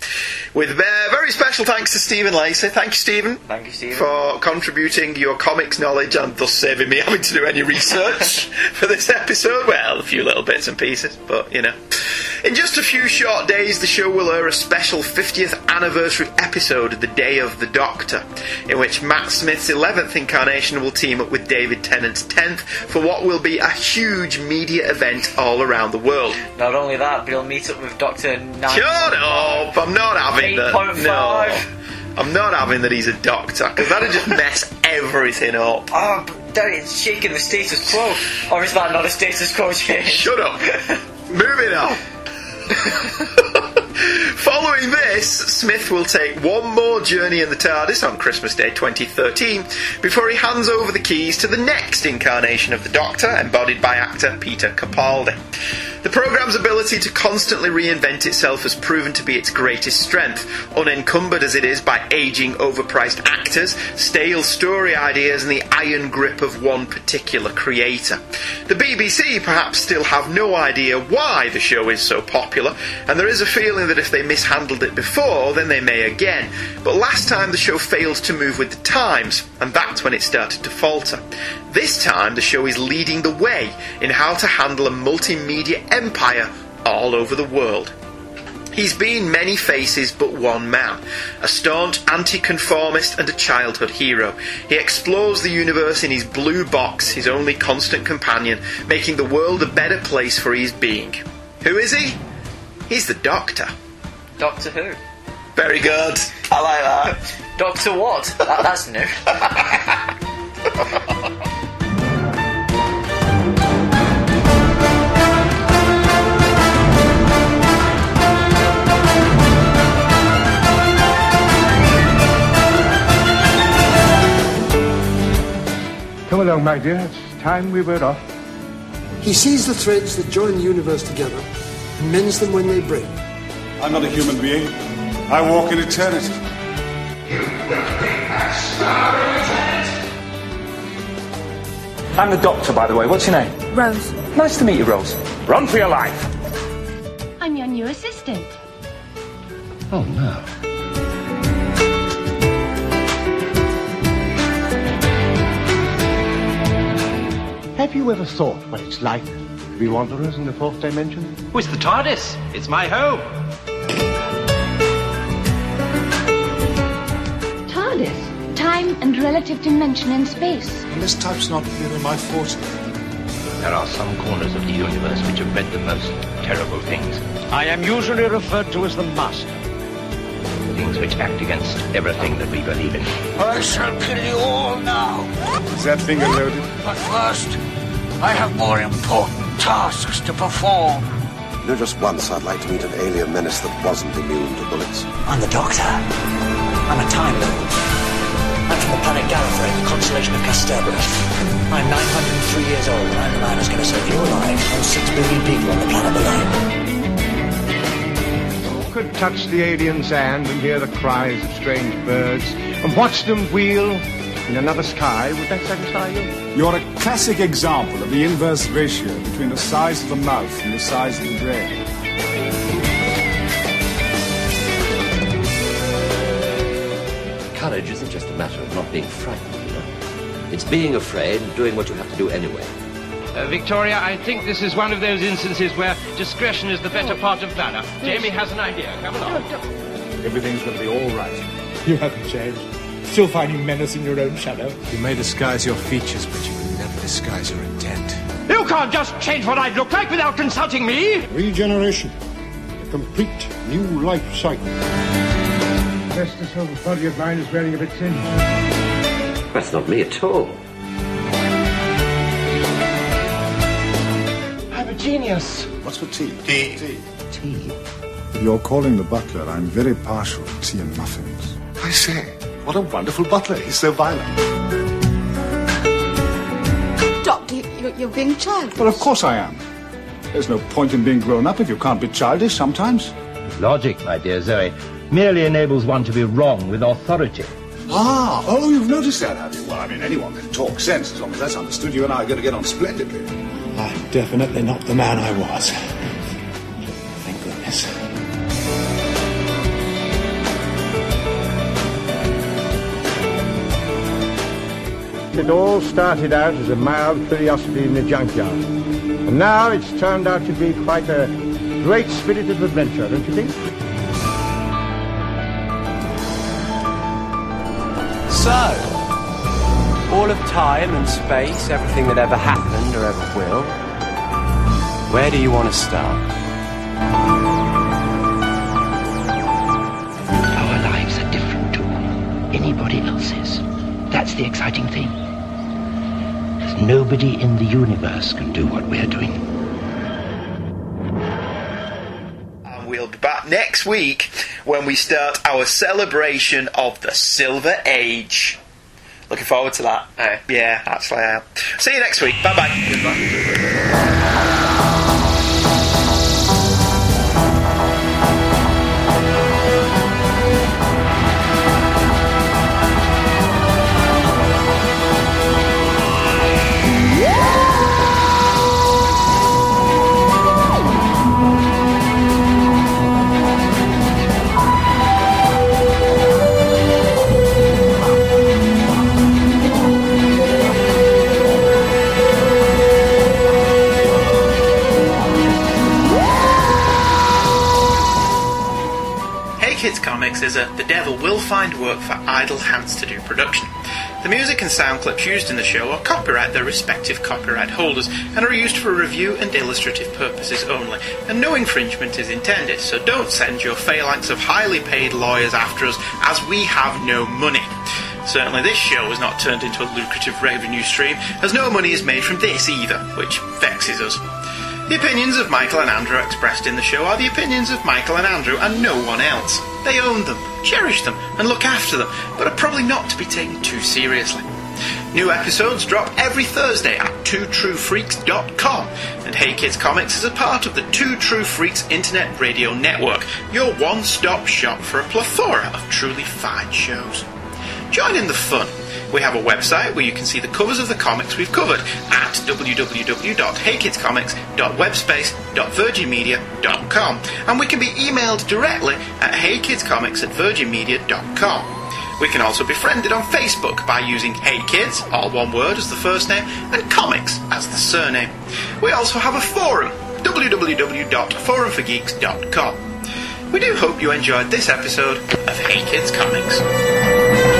With very special thanks to Stephen Lacey. Thank you, Stephen. Thank you, Stephen. For contributing your comics knowledge and thus saving me having to do any research for this episode. Well, a few little bits and pieces, but you know. In just a few short days, the show will air a special 50th anniversary episode, of The Day of the Doctor, in which Matt Smith's 11th incarnation will team up with David Tennant's 10th for what will be a huge media event all around the world. Not only that, but he'll meet up with Doctor Nine. Shut up! I'm not having that. 8.5. No. I'm not having that he's a doctor, because that'd just mess everything up. Oh, but Daddy, it's shaking the status quo. Or is that not a status quo change? Shut up. Moving on. Following this, Smith will take one more journey in the TARDIS on Christmas Day 2013 before he hands over the keys to the next incarnation of the Doctor, embodied by actor Peter Capaldi. The programme's ability to constantly reinvent itself has proven to be its greatest strength, unencumbered as it is by aging, overpriced actors, stale story ideas, and the iron grip of one particular creator. The BBC perhaps still have no idea why the show is so popular, and there is a feeling that if they mishandled it before, then they may again. But last time the show failed to move with the times, and that's when it started to falter. This time the show is leading the way in how to handle a multimedia empire all over the world. He's been many faces but one man, a staunch anti-conformist and a childhood hero. He explores the universe in his blue box, his only constant companion, making the world a better place for his being. Who is he? He's the Doctor. Doctor Who? Very good. I like that. Doctor what? That, that's new. Come along, my dear. It's time we were off. He sees the threads that join the universe together and mends them when they break. I'm not a human being. I walk in eternity. I'm the doctor, by the way. What's your name? Rose, Nice to meet you, Rose. Run for your life. I'm your new assistant. Oh, no. Have you ever thought what it's like to be wanderers in the fourth dimension? Oh, it's the TARDIS. It's my home. TARDIS. Time and relative dimension in space. And this type's not really my forte. There are some corners of the universe which have bred the most terrible things. I am usually referred to as the master. Things which act against everything that we believe in. I shall kill you all now. Is that finger loaded? But first, I have more important tasks to perform. You know, just once I'd like to meet an alien menace that wasn't immune to bullets. I'm the doctor. I'm a Time Lord. I'm from the planet Gallifrey, the constellation of Kasterborous. I'm 903 years old, and I'm the man who's going to save your lives and six billion people on the planet below. Could touch the alien's hand and hear the cries of strange birds and watch them wheel in another sky. Would that satisfy you? You're a classic example of the inverse ratio between the size of the mouth and the size of the brain. Courage isn't just a matter of not being frightened, you know. It's being afraid and doing what you have to do anyway. Uh, Victoria, I think this is one of those instances where discretion is the better part of valor. Jamie has an idea. Come along. Everything's going to be all right. You haven't changed. Still find you in your own shadow. You may disguise your features, but you can never disguise your intent. You can't just change what I look like without consulting me. Regeneration. A complete new life cycle. Best this little body of mine is wearing a bit thin. That's not me at all. I'm a genius. What's for tea? Tea. Tea. Tea? You're calling the butler. I'm very partial to tea and muffins. I say, what a wonderful butler. He's so violent. Doctor, you- you're being childish. Well, of course I am. There's no point in being grown up if you can't be childish sometimes. Logic, my dear Zoe, merely enables one to be wrong with authority. Ah, oh, you've noticed that, have you? Well, I mean, anyone can talk sense as long as that's understood. You and I are going to get on splendidly. I'm definitely not the man I was. It all started out as a mild curiosity in the junkyard. And now it's turned out to be quite a great spirit of adventure, don't you think? So, all of time and space, everything that ever happened or ever will, where do you want to start? Our lives are different to anybody else's. That's the exciting thing. 'Cause nobody in the universe can do what we're doing. And we'll be back next week when we start our celebration of the Silver Age. Looking forward to that. Yeah, actually I am. See you next week. Bye bye. Is a The Devil Will Find Work for Idle Hands to Do production. The music and sound clips used in the show are copyright their respective copyright holders and are used for review and illustrative purposes only, and no infringement is intended, so don't send your phalanx of highly paid lawyers after us as we have no money. Certainly this show is not turned into a lucrative revenue stream, as no money is made from this either, which vexes us. The opinions of Michael and Andrew expressed in the show are the opinions of Michael and Andrew and no one else. They own them, cherish them, and look after them, but are probably not to be taken too seriously. New episodes drop every Thursday at twotruefreaks.com, and Hey Kids Comics is a part of the Two True Freaks Internet Radio Network, your one-stop shop for a plethora of truly fine shows. Join in the fun. We have a website where you can see the covers of the comics we've covered at www.heykidscomics.webspace.virginmedia.com and we can be emailed directly at heykidscomics at virginmedia.com. We can also be friended on Facebook by using Hey Kids, all one word as the first name, and Comics as the surname. We also have a forum, www.forumforgeeks.com. We do hope you enjoyed this episode of Hey Kids Comics.